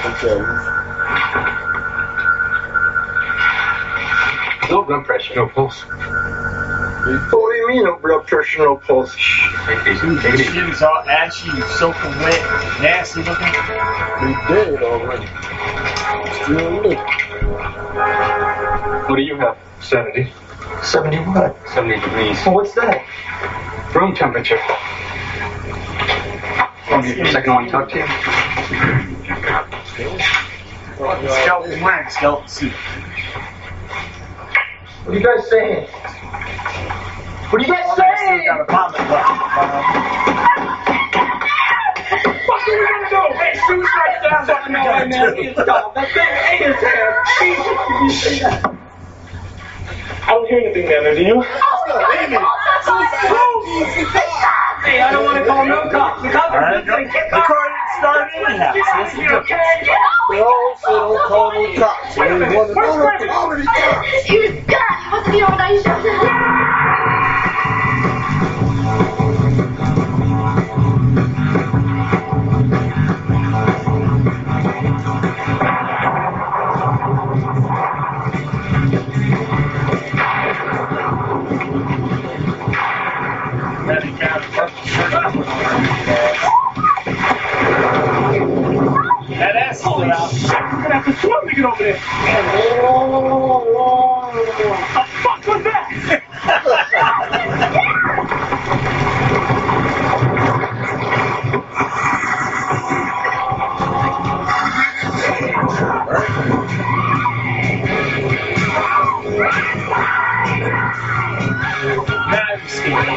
Okay. No blood pressure, no pulse. What do you mean, no blood pressure, no pulse? Shh. Take it easy. Take it easy. Shit is all ashy, soaking wet, nasty looking. They dead already. Still living. What do you have? 70. 70 what? 70 degrees. Well, what's that? Room temperature. I'll give you a second I want to talk to you. Skeleton wearing skeleton suit. What are you guys saying? What are you guys Still got a vomit. What are we gonna do? Hey, shoot right down fucking no way, man. He is dog. That thing ate his hand. Jesus. I don't hear anything down there, do you? Hey, I don't want to call no cops. The cops are just gonna go. get The car didn't start anyhow, so this is good. They all say don't call no cops. They want to know don't call any cops. He was gone. He wasn't here when That ass still out. You're gonna have to swim to get over there. The fuck was that? Now you see.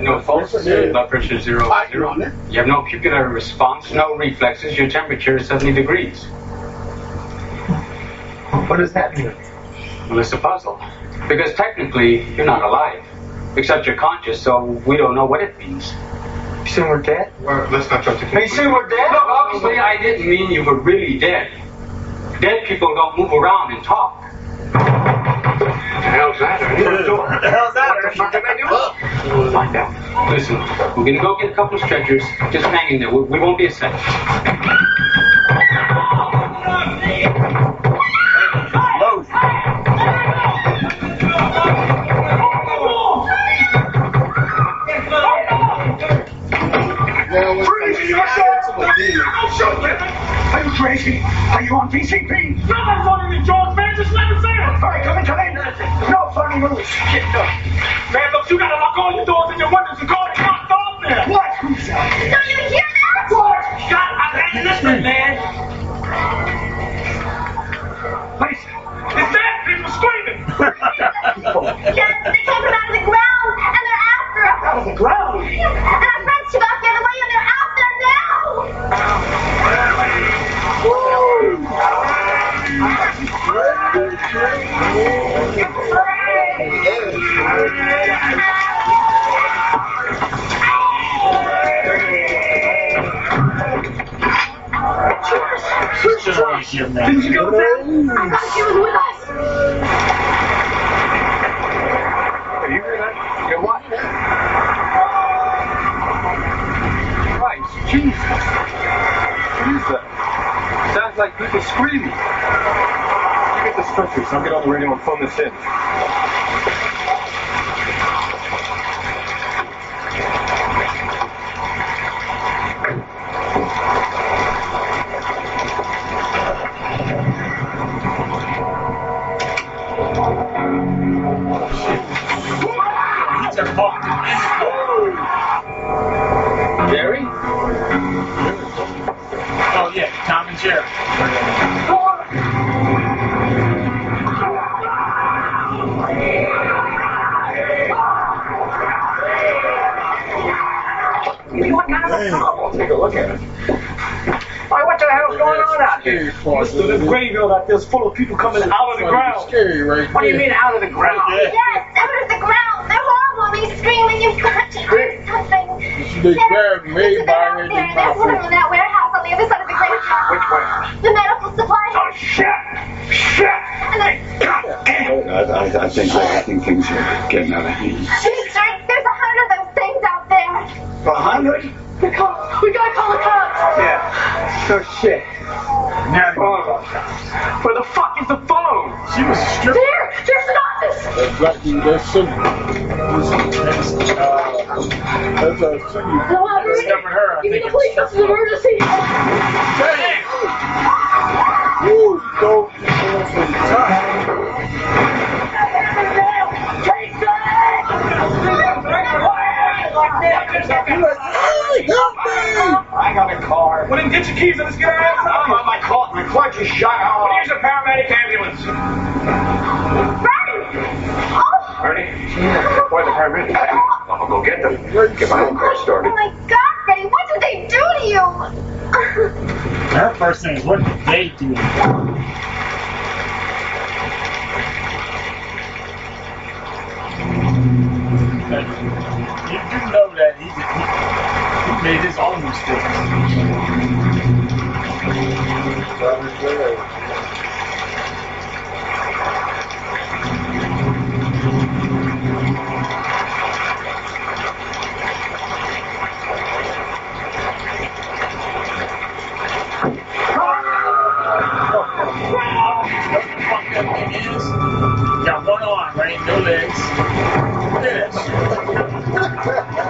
have no pulse, blood pressure zero, zero. You have no pupillary response, no reflexes. Your temperature is 70 degrees. What does that mean? Well, it's a puzzle. Because technically, you're not alive. Except you're conscious, so we don't know what it means. You say we're dead? Well, let's not jump to You say we're dead? Look, obviously, I didn't mean you were really dead. Dead people don't move around and talk. What the hell's that? What the hell's that? What the fuck am I doing? Find out. Listen, we're gonna go get a couple of stretchers. Just hang in there. We, we won't be a second. What? Are you crazy? Are you on PCP? No, I'm running in George, man. Just let me say it. All right, come in, come in. No funny moves. Get. Man, look, you gotta lock all your doors and your windows and call it locked off there. What? Who's out here? Don't you hear that? What? God, I ain't listen, man. Listen. it's that people screaming. yes, they came from out of the ground and they're after us. Out of the ground? And our friends took off the other way and they're after did you go with us? I thought she was with us. Like people screaming. You get the stretchers. I'll get on the radio and phone this in. Here? Mister, this graveyard out there's full of people coming out of the ground. Scary right What do you mean out of the ground? Yes, out of the ground. They're horrible. They screaming. You've got to do something. They grabbed me There's by out the there. There's one of them in that warehouse on the other side of the graveyard. Which warehouse? The medical supply. Oh, shit! Shit! And then, I, I, I think I think things are getting out of hand. Mister, there's a hundred of those things out there. A hundred? We, call, we gotta call the cops. Yeah. So shit. Now, Phone. Where the fuck is the phone? she was a stripper. There, there's an office. That black dude, that's Cindy. That's, uh, That's uh, Cindy. No, operator. discovered her. I Give me think the police. This is an emergency. Damn! Woo, go from the top. I got a car. Well, then get your keys and let's. Oh, my car, my shot out. a paramedic ambulance. Freddie! Oh! Ernie, where's the paramedic? I'll go get them. Get my own car Oh started. my god, Freddie, what did they do to you? Her first thing is, what did they do? Like, you do know that he, made his own mistakes. Got one arm, right? No legs. Look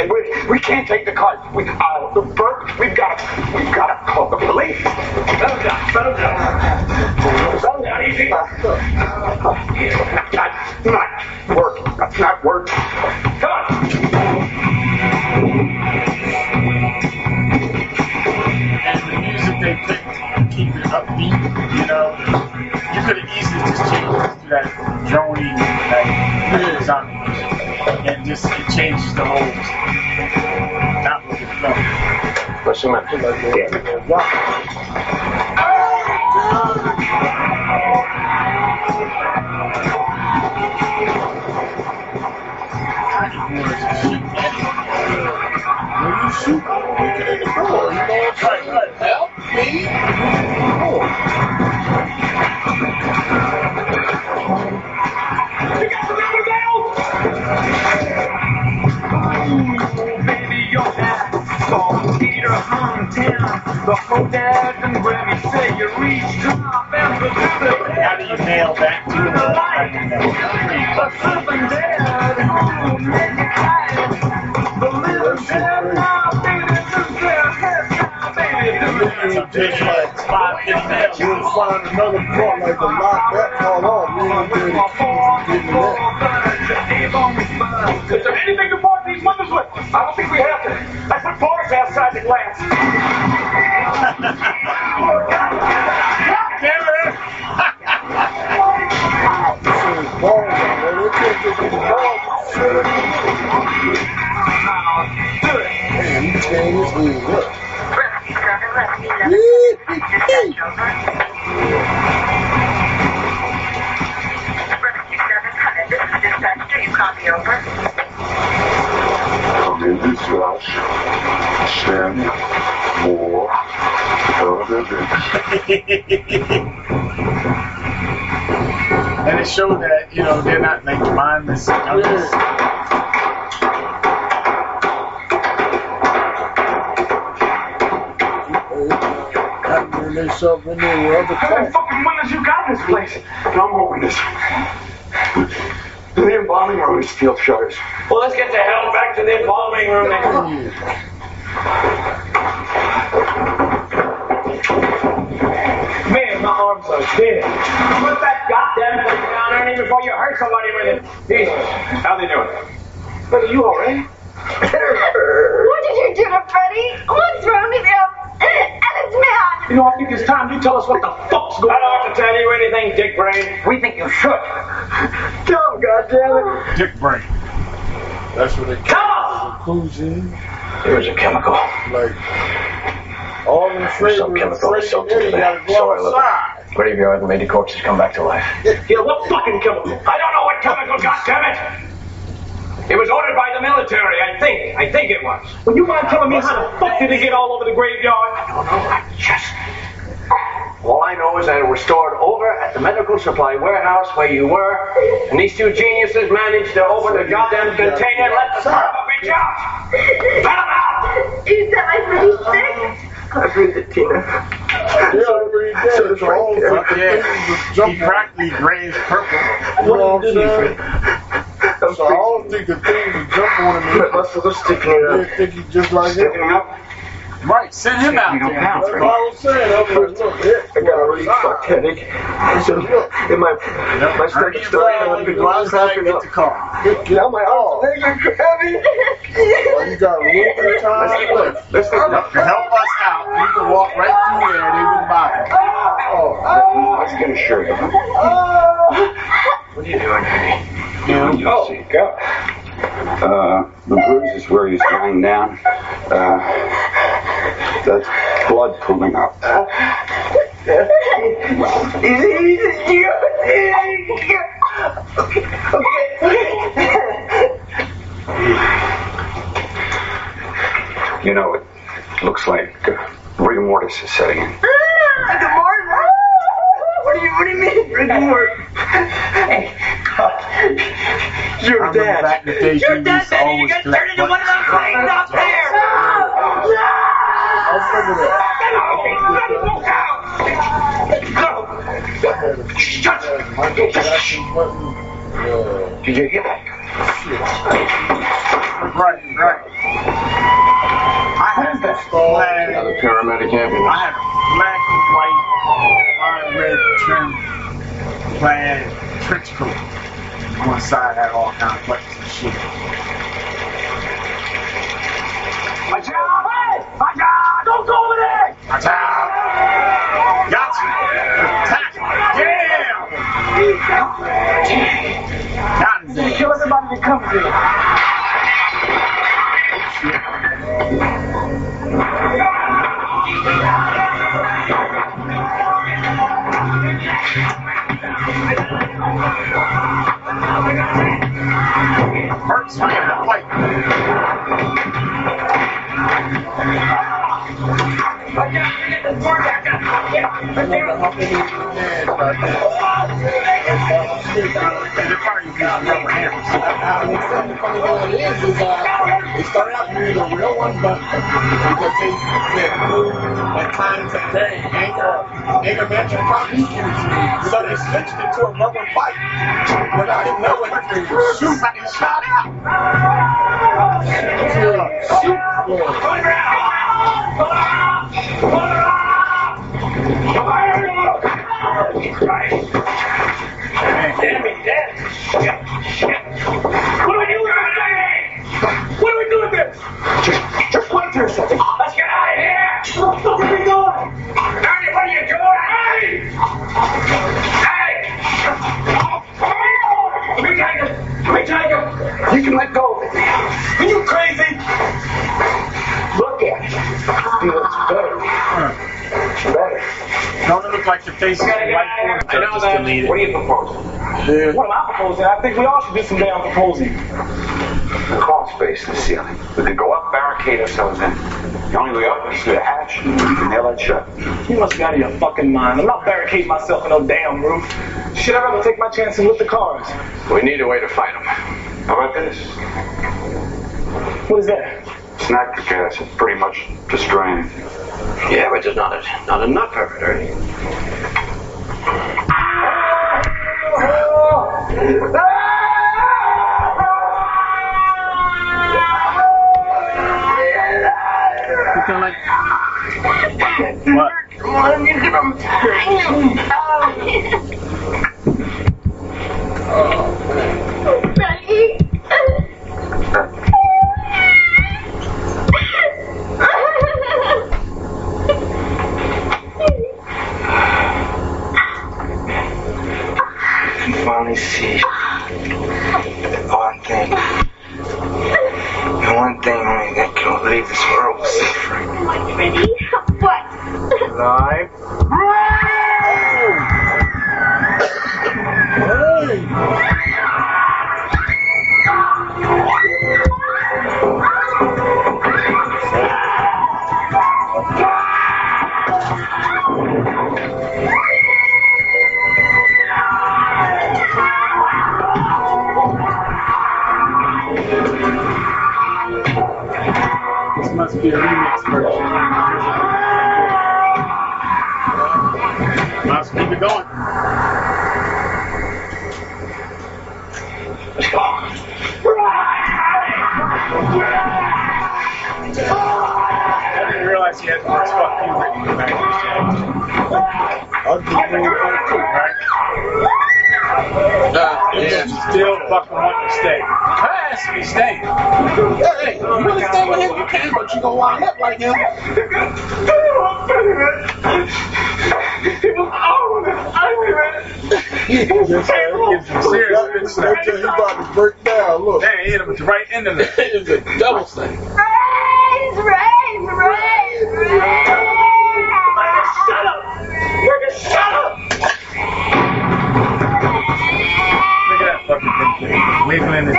And we, we can't take the cars. We, uh, the Bert, we've got to, we've got to call the police. Settle down, settle down. Settle down, easy. That's not working. That's not working. Come on. And the music they picked, keep it upbeat, you know. You could have easily just changed to that drony, like, zombie music. And just, it changes the whole, not what it's done. What's the matter? When outside the glass. They shove in there with other How many fucking windows you got in this place? No more windows. The embalming room is steel shutters. Well, let's get the hell back to the embalming room. Man, my arms are dead. Put that goddamn thing down there before you hurt somebody with it. Jesus. How they doing? Brother, you alright? What did you do to Freddy? What's wrong with him? And his man. You know, I think it's time you tell us what the fuck's going on. I don't have to tell you anything, Dick Brain. We think you should. Tell him, goddammit. Dick Brain. That's what they Come call conclusion. Here's a chemical. Like, all in There's flavor some of chemical Freddy soaked and into the soil of the graveyard and made the corpses come back to life. Yeah, what fucking chemical? I don't know what chemical, goddammit! It was ordered by the military, I think. I think it was. Well, you mind telling me how the fuck did it get all over the graveyard? I don't know. I just. All I know is that it was stored over at the medical supply warehouse where you were, and these two geniuses managed to open the goddamn container and let the son of a bitch out. Let 'em out! You said my Freddy's sick? I breathed it, Tina. Yeah, every day. So It's all right there. fucking Yeah. He jumping. practically grazed purple. You what I'm saying? So I don't think the thing would jump on him. My muscles are sticking up. think he just like him. Sticking up. Right, send him out there. That's what I was saying. I was like, look. I got a really fucked headache. So, in my, my stomach started Well, to go outside and get the car. Now my arms legs are heavy. Well, you got a little bit of time left. Let's Help, to help us out. You can walk right through there and they wouldn't bother. I was gonna assure you. What are you doing, honey? You Oh, see, go. Uh, the bruise is where he's lying down. Uh, that's blood pooling up. You know, it looks like uh, rigor mortis is setting in. What do you, what do you mean? Rigor. Hey, God. Your I remember dad. back in the day, Your he dad, used you got turned into one of those things up there. Remember that. Shut Uh, Did you hear that? Right, right. I had that flag. Now the paramedic ambulance. I had a black and white, fine red trim plaid trench coat. One side had all kind of buttons and shit. Watch out! Hey! Watch out! Don't go over there! Watch out! Got you! Attack! Yeah! Kill everybody that comes here. The. I they the funny thing is, is uh, they started out using a real one, but because they blue at times day anger, anger management so they switched it to fight without even knowing they shoot shot out. Damn it, Dad. What do we do with face is white I know that. What are you proposing? What am I proposing? I think we all should do some damn proposing. The crawl space in the ceiling. We could go up, barricade ourselves in. The only way up is through the hatch and nail that shut. You must be out of your fucking mind. I'm not barricading myself in no damn roof. Shit, I'd rather take my chances with the cars. We need a way to fight them. How about this? What is that? Snack the gas is pretty much destroying anything. Yeah, but there's not, a, not enough of it, Ernie. What? Come on, bitch slap. He about to break down. Look, Damn, he hit him the right end of it. double thing. Raise, raise, raise, raise. Shut up! Nigga, shut up! Look at that fucking thing. Wiggling his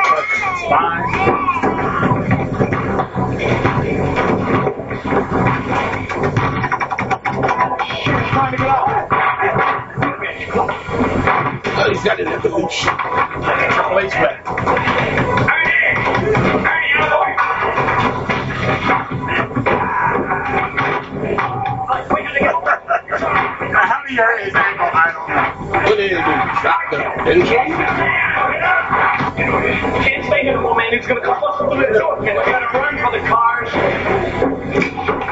Drop the pinch? Can't stay here no more, man. He's gonna come bust through the door. Man, we gotta run for the cars.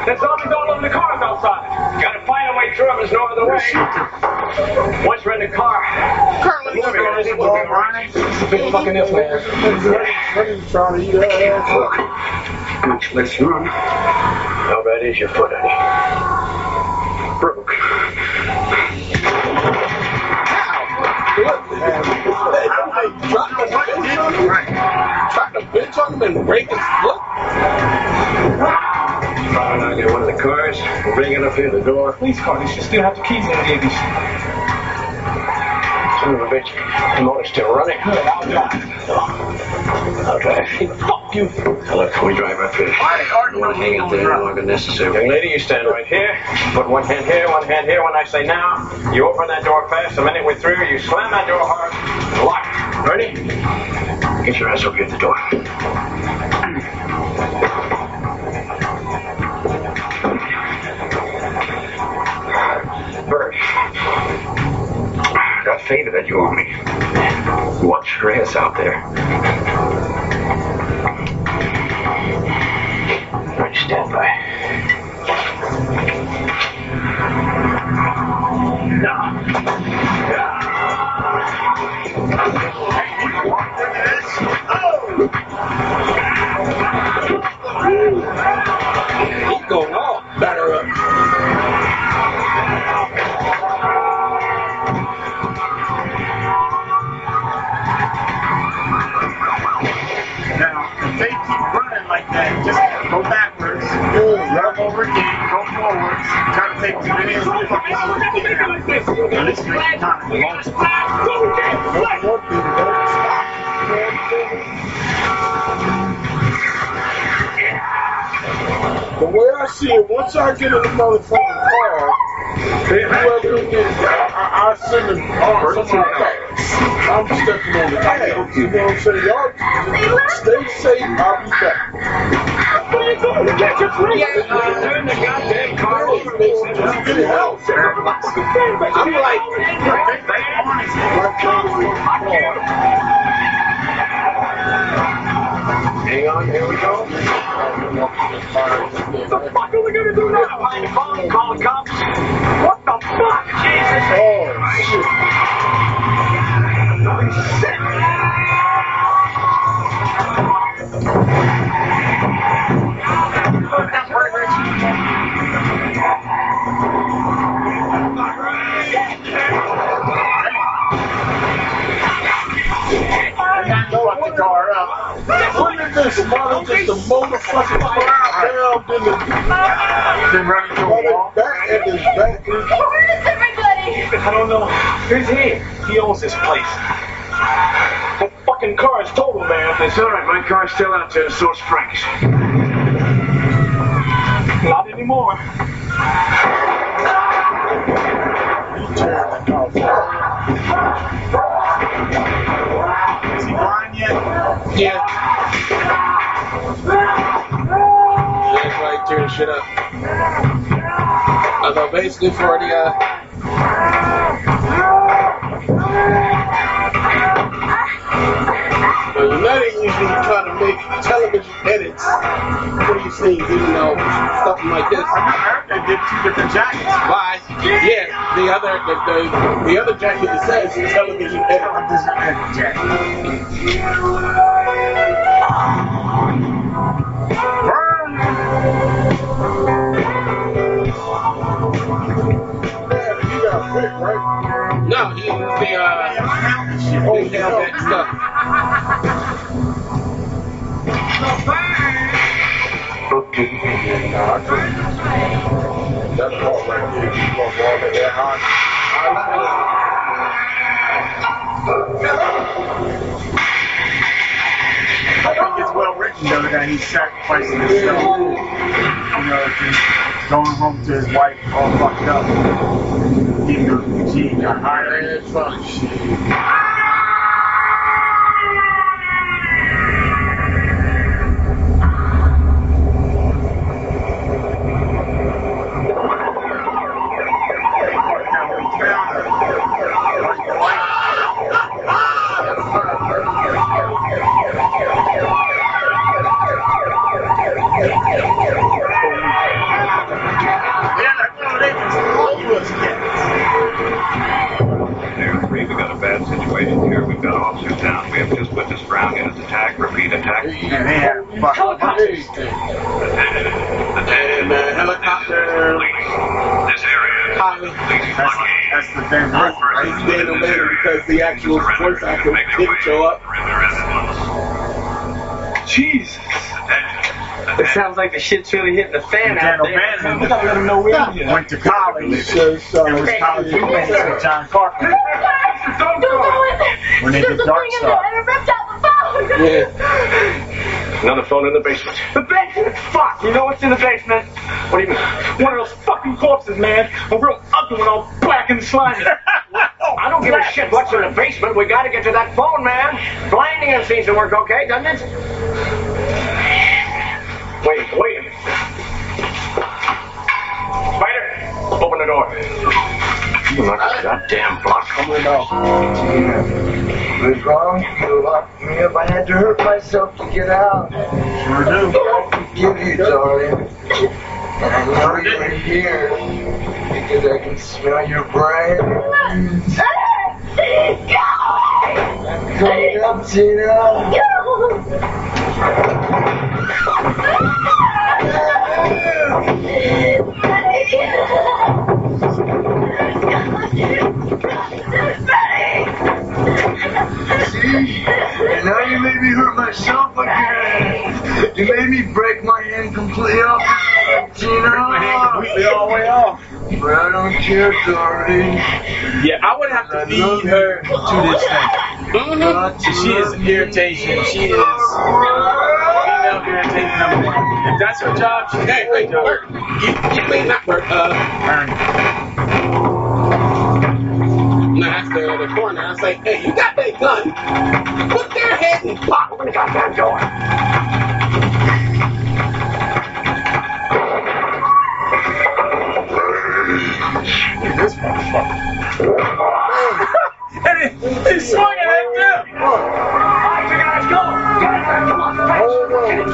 There's zombies all over the cars outside. Gotta find a way through them. There's no other way. Once we're in the car, Currently, we'll be ready. We'll be running. Big fucking if, man. He's trying to eat her ass up. Much less run. How bad is your foot, Eddie? Up here the door. Police car. They should still have the keys in the babies. Son of a bitch. The motor's still running. Good, I'll drive. I'll drive. Fuck you. Now look, we drive up here. Don't want to hang out there longer necessary. Young lady, you stand right here. Put one hand here, one hand here. When I say now, you open that door fast. The minute we're through, you slam that door hard. and Lock. Ready? Get your ass over here at the door. Favor that you owe me. Watch your ass out there. Get in the motherfucking car, whoever it is, I, I send them on somewhere else. I'm stepping on the gas. You know what I'm saying? Y'all stay safe. I'll be back. Get your free. Turn the goddamn car over. Get out. I'm like, Phone, call the cops. What the fuck? Jesus. Oh, shit. Fuck the car up. Look at this, mother, just a motherfucking fire down in the Then run into a wall. back at his back. Where is everybody? I don't know. Who's he? He owns this place. That fucking car is total, man. It's all right. My car's still out there. Source Frank's. Not anymore. I know basically for the uh So United usually try to make television edits for these things, even though something like this. I heard they did two different jackets. Why? Yeah, the other the, the, the other jacket that says television edit. Yeah, No, he was the uh oh, he that stuff. I think it's well written though that he's sacrificing himself. You know, just going home to his wife all fucked up. He, she got hired. Fuck shit. And they had fucking Anything. And the helicopter This area. pilot, That's, that's the thing. he's dead later because the actual voice actor didn't show up. Jesus. It sounds like the shit's really hitting the fan out Daniel there. Bannon We gotta let him know we're here. went to college So, so, and was college roommates with John Carpenter Don't Don't go in there. when they did Dark thing in Star. and it ripped out the phone. Oh, yeah. Another phone in the basement. The basement? Fuck! You know what's in the basement? What do you mean? One of those fucking corpses, man. A real ugly one, all black and slimy. I don't give a shit what's in the basement. We gotta get to that phone, man. Blinding him seems to work okay, doesn't it? Wait, wait a minute. Spider, open the door. You lock the goddamn block. Coming off. What's wrong? You locked me up. I had to hurt myself to get out. Sure do. I forgive you, darling. And I know you're here because I can smell your brain. Coming up, Tina. See? And now you made me hurt myself again. You made me break my hand completely off. Gina. My hand completely all the way off. But I don't care, darling. Yeah, I would have to feed her to this thing. She is an irritation. She is female irritation number one. If that's her job, she's Hey, doing hey, her Bert. job. You, you may not Bert. Uh, Earn. and I asked the, coroner, I was like, hey, you got that gun. Put their head and pop open the goddamn door. This motherfucker. and he, he swung at it too. Oh, no,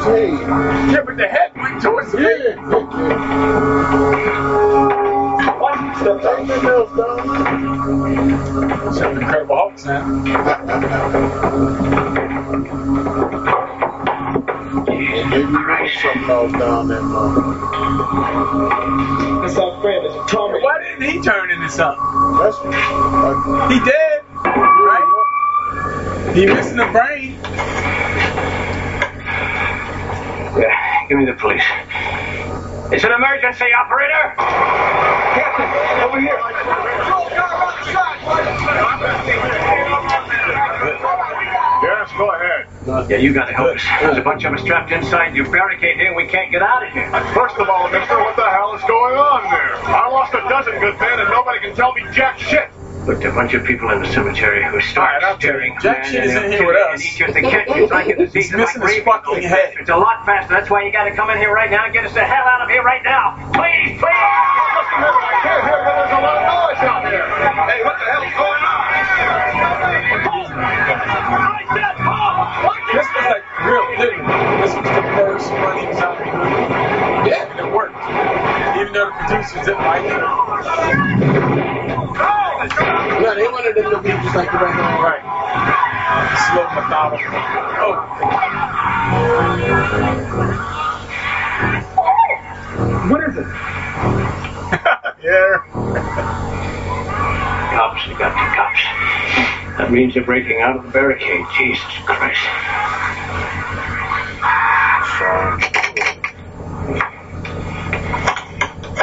hey. Yeah, but the head went towards the Yeah, feet. Take the nails down. Some Incredible Hulk now. Maybe you know something else down there, man. That's our friend. Tommy. Why didn't he turn into something? That's uh, He did, right? He missing the brain. Yeah, give me the police. It's an emergency, operator. Captain, over here. Yes, go ahead. Yeah, you gotta help us. There's a bunch of us trapped inside. You barricade here and we can't get out of here. First of all, mister, what the hell is going on there? I lost a dozen good men and nobody can tell me jack shit. Look, there are a bunch of people in the cemetery who start Alright, I'll staring. you. Jack shit isn't here with us. Eat you if they catch you. It's like a disease. He's missing his fucking rabies. head. It's a lot faster. That's why you gotta come in here right now and get us the hell out of here right now. Please, please. I can't hear, but there's a lot of noise out there. Hey, what the hell's going on? This was like real literal. This was the first running zombie movie. Yeah, and it worked. Even though the producers didn't like it. No, they wanted them to be just like the regular. Right. Slow, methodical. Oh, What is it? yeah. Cops, we got the cops. That means they're breaking out of the barricade. Jesus Christ.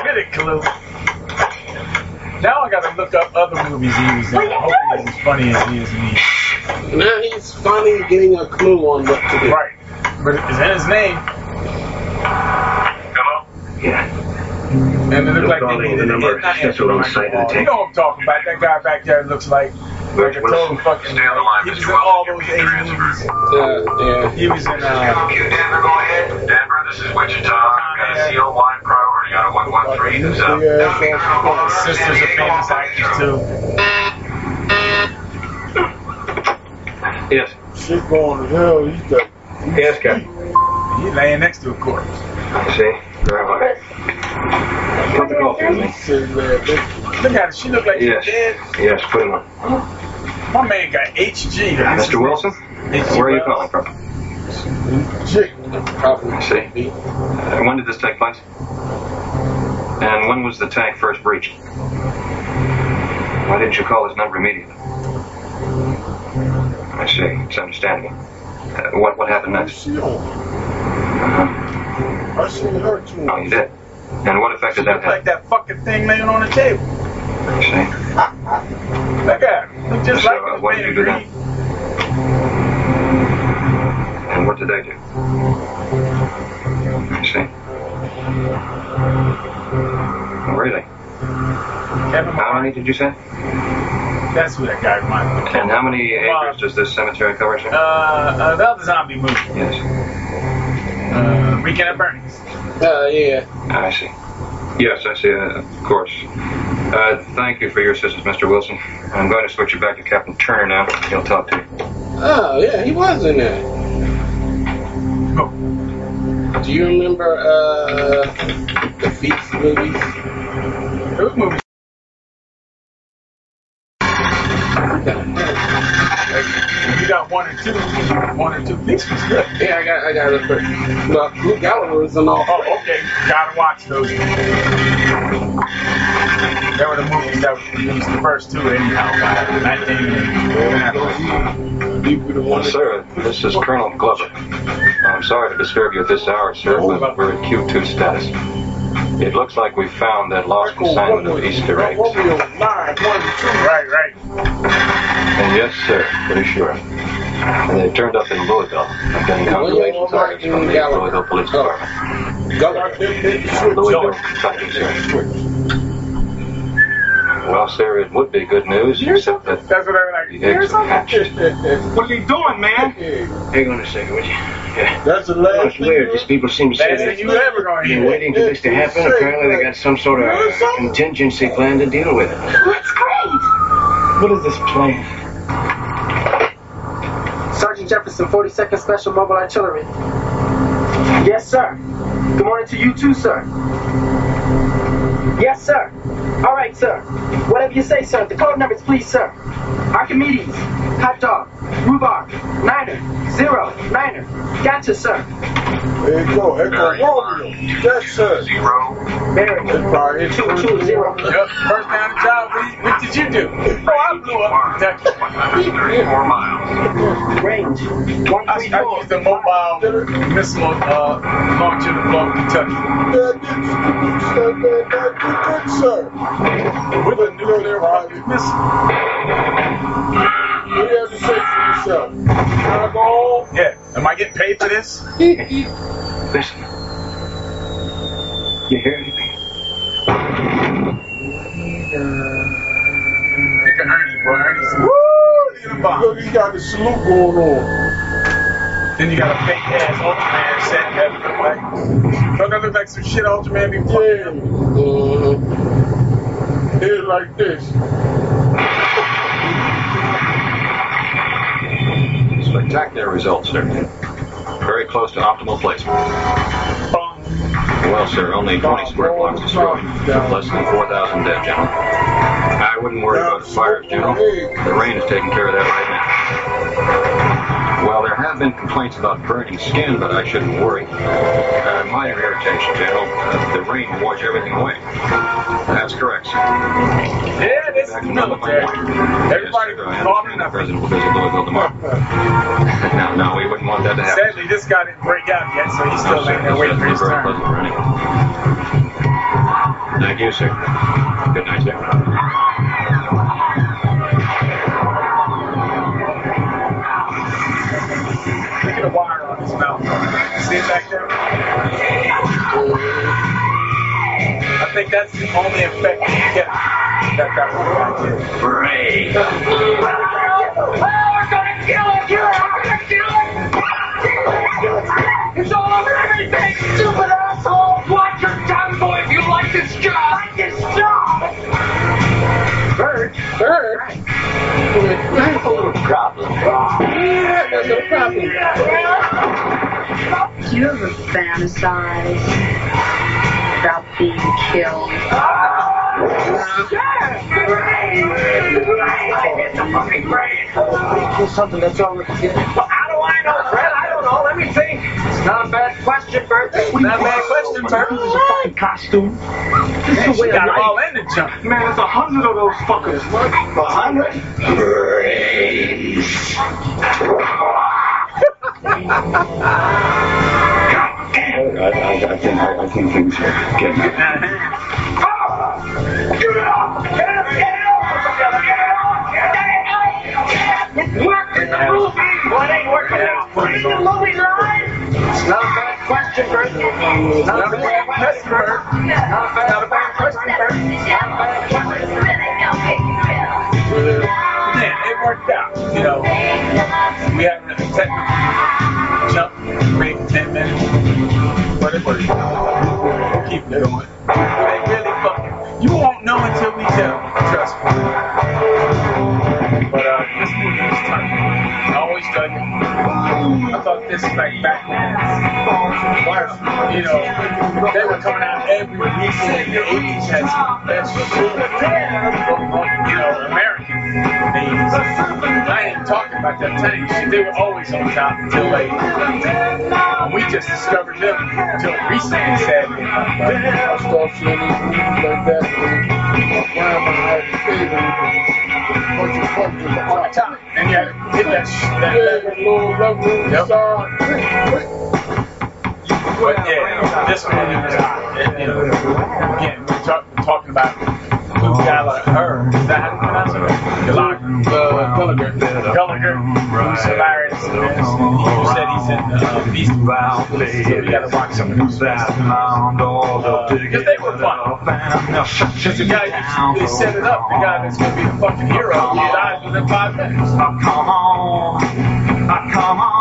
Get it, Clu. Now I gotta look up other movies he was in. Hopefully he's as funny as he is in these. Now he's finally getting a clue on what to do. Right. But it's in his name. Hello? Yeah. And it looks like they in needed the number. get not That's what I'm saying. Oh, You know what I'm talking about. That guy back there looks like like a total fucking. Stay on the line, He was Mr. in all those You're being 80 movies. Yeah, yeah. He was in uh, You, Denver, go ahead. Denver, this is Wichita. Got a COY priority on a 113. Who's up? Yeah, Sisters of Famous Actors too. Yes. shit going to hell. He's got. Yes, Captain. He laying next to a corpse. See? Very well. Put the coffee in me. He's sitting there. They, Look at her. She look like Yes. she's dead. Yes, put him on. My man got HG. Mr. Wilson? HG Where are you calling from? chick. Probably. I see. Uh, when did this take place? And when was the tank first breached? Why didn't you call his number immediately? I see. It's understandable. Uh, what what happened next? She on. Uh-huh. I seen her too. Oh, you did. And what effect did that look like that fucking thing laying on the table. I see. Look at. Look just So, like uh, what did you do agreed. And what did they do? I see. Really? Kevin How many did you say? That's who that guy reminded me of. And how many acres does this cemetery cover, sir? Uh, uh, the other zombie movie. Yes. Uh, Weekend at Bernie's. Uh, yeah. I see. Yes, I see, uh, of course. Uh, thank you for your assistance, Mr. Wilson. I'm going to switch you back to Captain Turner now. He'll talk to you. Oh, yeah, he was in that. Oh. Do you remember uh, the Feast movies? Those movies. One or two, one or two Feast was good. Yeah, I got, I got it. But, well, Clu Gulager was in all. Oh, okay. Gotta watch those. They were the movies that were released the first two anyhow. By Matt Damon and Ben Affleck. the one. Sir, this is Colonel Glover. I'm sorry to disturb you at this hour, sir, but we're at Q2 status. It looks like we found that lost consignment of Easter eggs. Romeo nine one two. Right, right. And yes, sir, pretty sure. And they turned up in Louisville. I'm getting confirmation letters from the Louisville Police oh. Department. Louisville, Kentucky, sir. Well, sir, it would be good news, except that That's what I like. the eggs are hatched. What are you doing, man? Hang on a second, would you? Yeah. That's the last That's weird. These people seem to say that you ever gonna been waiting for this to happen. Apparently, they got some sort of contingency plan to deal with it. That's great. What is this plan? Sergeant Jefferson, 42nd Special Mobile Artillery. Yes, sir. Good morning to you too, sir. Yes, sir. All right, sir. Whatever you say, sir. The code numbers, please, sir. Archimedes, hot dog, rhubarb, niner, zero, niner. Gotcha, sir. There you go. Echo Romeo. Yes, sir. Zero. Mary, That's probably it. two, two, zero. Yep. First down the job. What, what did you do? Oh, I blew up Kentucky. Four miles. Range, one, I, three, I four. used the mobile missile uh, launcher to blow up Kentucky. That did sir. That that did good, sir. With a nuclear rocket missile. What do you have to say for yourself? Can I go home? Yeah. Am I getting paid for this? Listen. You hear anything? Look at Ernie, bro. Ernie's woo. Look at. Look, he got the salute going on. Then you got a fake ass Ultraman set that look like. Don't that look like some shit Ultraman be Yeah. Here like this. Spectacular results, sir. Very close to optimal placement. Well, sir, only 20 square blocks destroyed. Less than 4,000 dead, General. I wouldn't worry about the fires, General. The rain is taking care of that right now. Well, there have been complaints about burning skin, but I shouldn't worry. Uh, minor irritation, General. Uh, the rain will wash everything away. That's correct, sir. Yeah, this is Back the military. Everybody Yes, sir, I calling understand the. President will visit Louisville tomorrow. no, no, we wouldn't want that to happen. Sadly, this guy didn't break out yet, so he's still No, laying there waiting for his turn. pleasant for anyone. Thank you, sir. Good night, sir. See it back there? I think that's the only effect you get. That that one back there. Brave. We're gonna kill it! We're gonna kill it! It's all over everything, stupid asshole! Watch your tongue, boy, if you like this job! Like this job! Bird, Bird. I have a little problem. Yeah, that's a problem. Do you ever fantasize about being killed? It's something that's already given. Well, how do I know, Fred? I don't know. Let me think. It's not a bad question, Bert. Not a bad question, Bert. This is a fucking costume. This is the way got all life. in the junk. Man, it's a hundred of those fuckers. A hundred? Brains. I, I, I think I, I think things are getting! It worked in the movie! It ain't working out. The movie live! Not a bad question, Bert. Not a bad question, Bert. Not a bad, not a bad question, Bert. Not a bad question. Yeah, it worked out. You know, we had a technical jump, break 10 minutes, but it out. Keep it going. They really fucking, you won't know until we tell you, trust me. But uh, this movie was tight. I always dug it. I thought this like Batman. You know, they were coming out every weekend. The 80s had some best shit. You know, American 80s. I ain't talking about that time shit. They were always on top until late. And we just discovered them until recently, sadly. I start seeing these movies like that. My grandma had to say them. Bunch of On the top. And you had to hit that, sh- that, Yeah, that little rubber Yep. side. But yeah, this one is you know, again, we're, talk, we're talking about Clu Gulager. Is that how you pronounce it? Gallagher. Uh, Gallagher. Gallagher, who's hilarious. You said he's in uh, Beast Wars, so we gotta watch some of those Because they were fun. Because the guy who set it up, the guy that's gonna be the fucking hero, he dies within five minutes. Oh, come on. Oh, come on.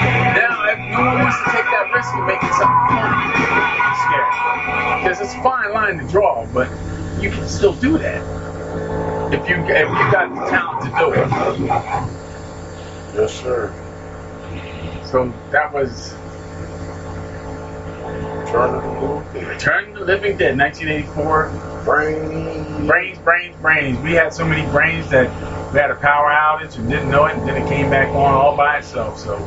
No one wants to take that risk of making something scary. Because it's a fine line to draw, but you can still do that. If you if you got the talent to do it. Yes, sir. So that was Return of the Living Dead. Return of the Living Dead, 1984. Brains. Brains, brains, brains. We had so many brains that we had a power outage and didn't know it, and then it came back on all by itself. So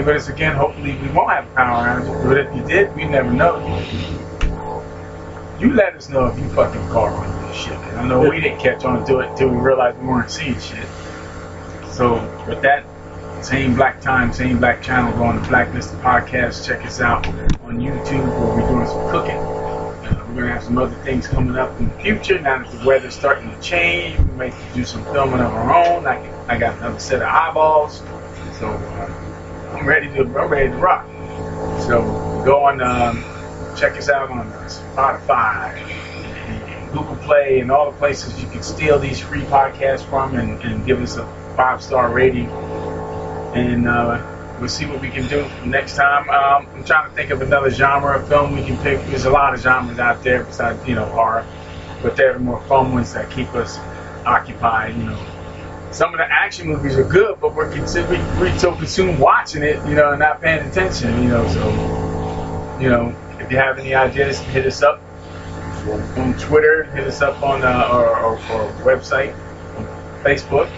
us again. Hopefully, we won't have power outage. But if you did, we never know. You let us know if you fucking caught on this shit. I know we didn't catch on to it until we realized we weren't seeing shit. So with that, same black time, same black channel, go on the Blacklisted Podcast. Check us out on YouTube where we're doing some cooking. Uh, we're gonna have some other things coming up in the future. Now that the weather's starting to change, we might do some filming of our own. I, can, I got another set of eyeballs, so uh, I'm ready to I'm ready to rock. So go on, um, check us out on Spotify, Google Play, and all the places you can steal these free podcasts from, and, and give us a five star rating. And uh, we'll see what we can do next time. Um, I'm trying to think of another genre of film we can pick. There's a lot of genres out there besides you know horror, but they're the more fun ones that keep us occupied. You know, some of the action movies are good, but we're considering we're so consumed watching it, you know, and not paying attention. You know, so you know, if you have any ideas, hit us up on Twitter, hit us up on uh, our, our, our website, Facebook.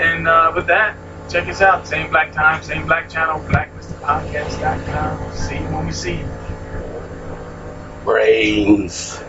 And uh, with that, check us out. Same black time, same black channel, blacklistedpodcast.com. See you when we see you. Brains.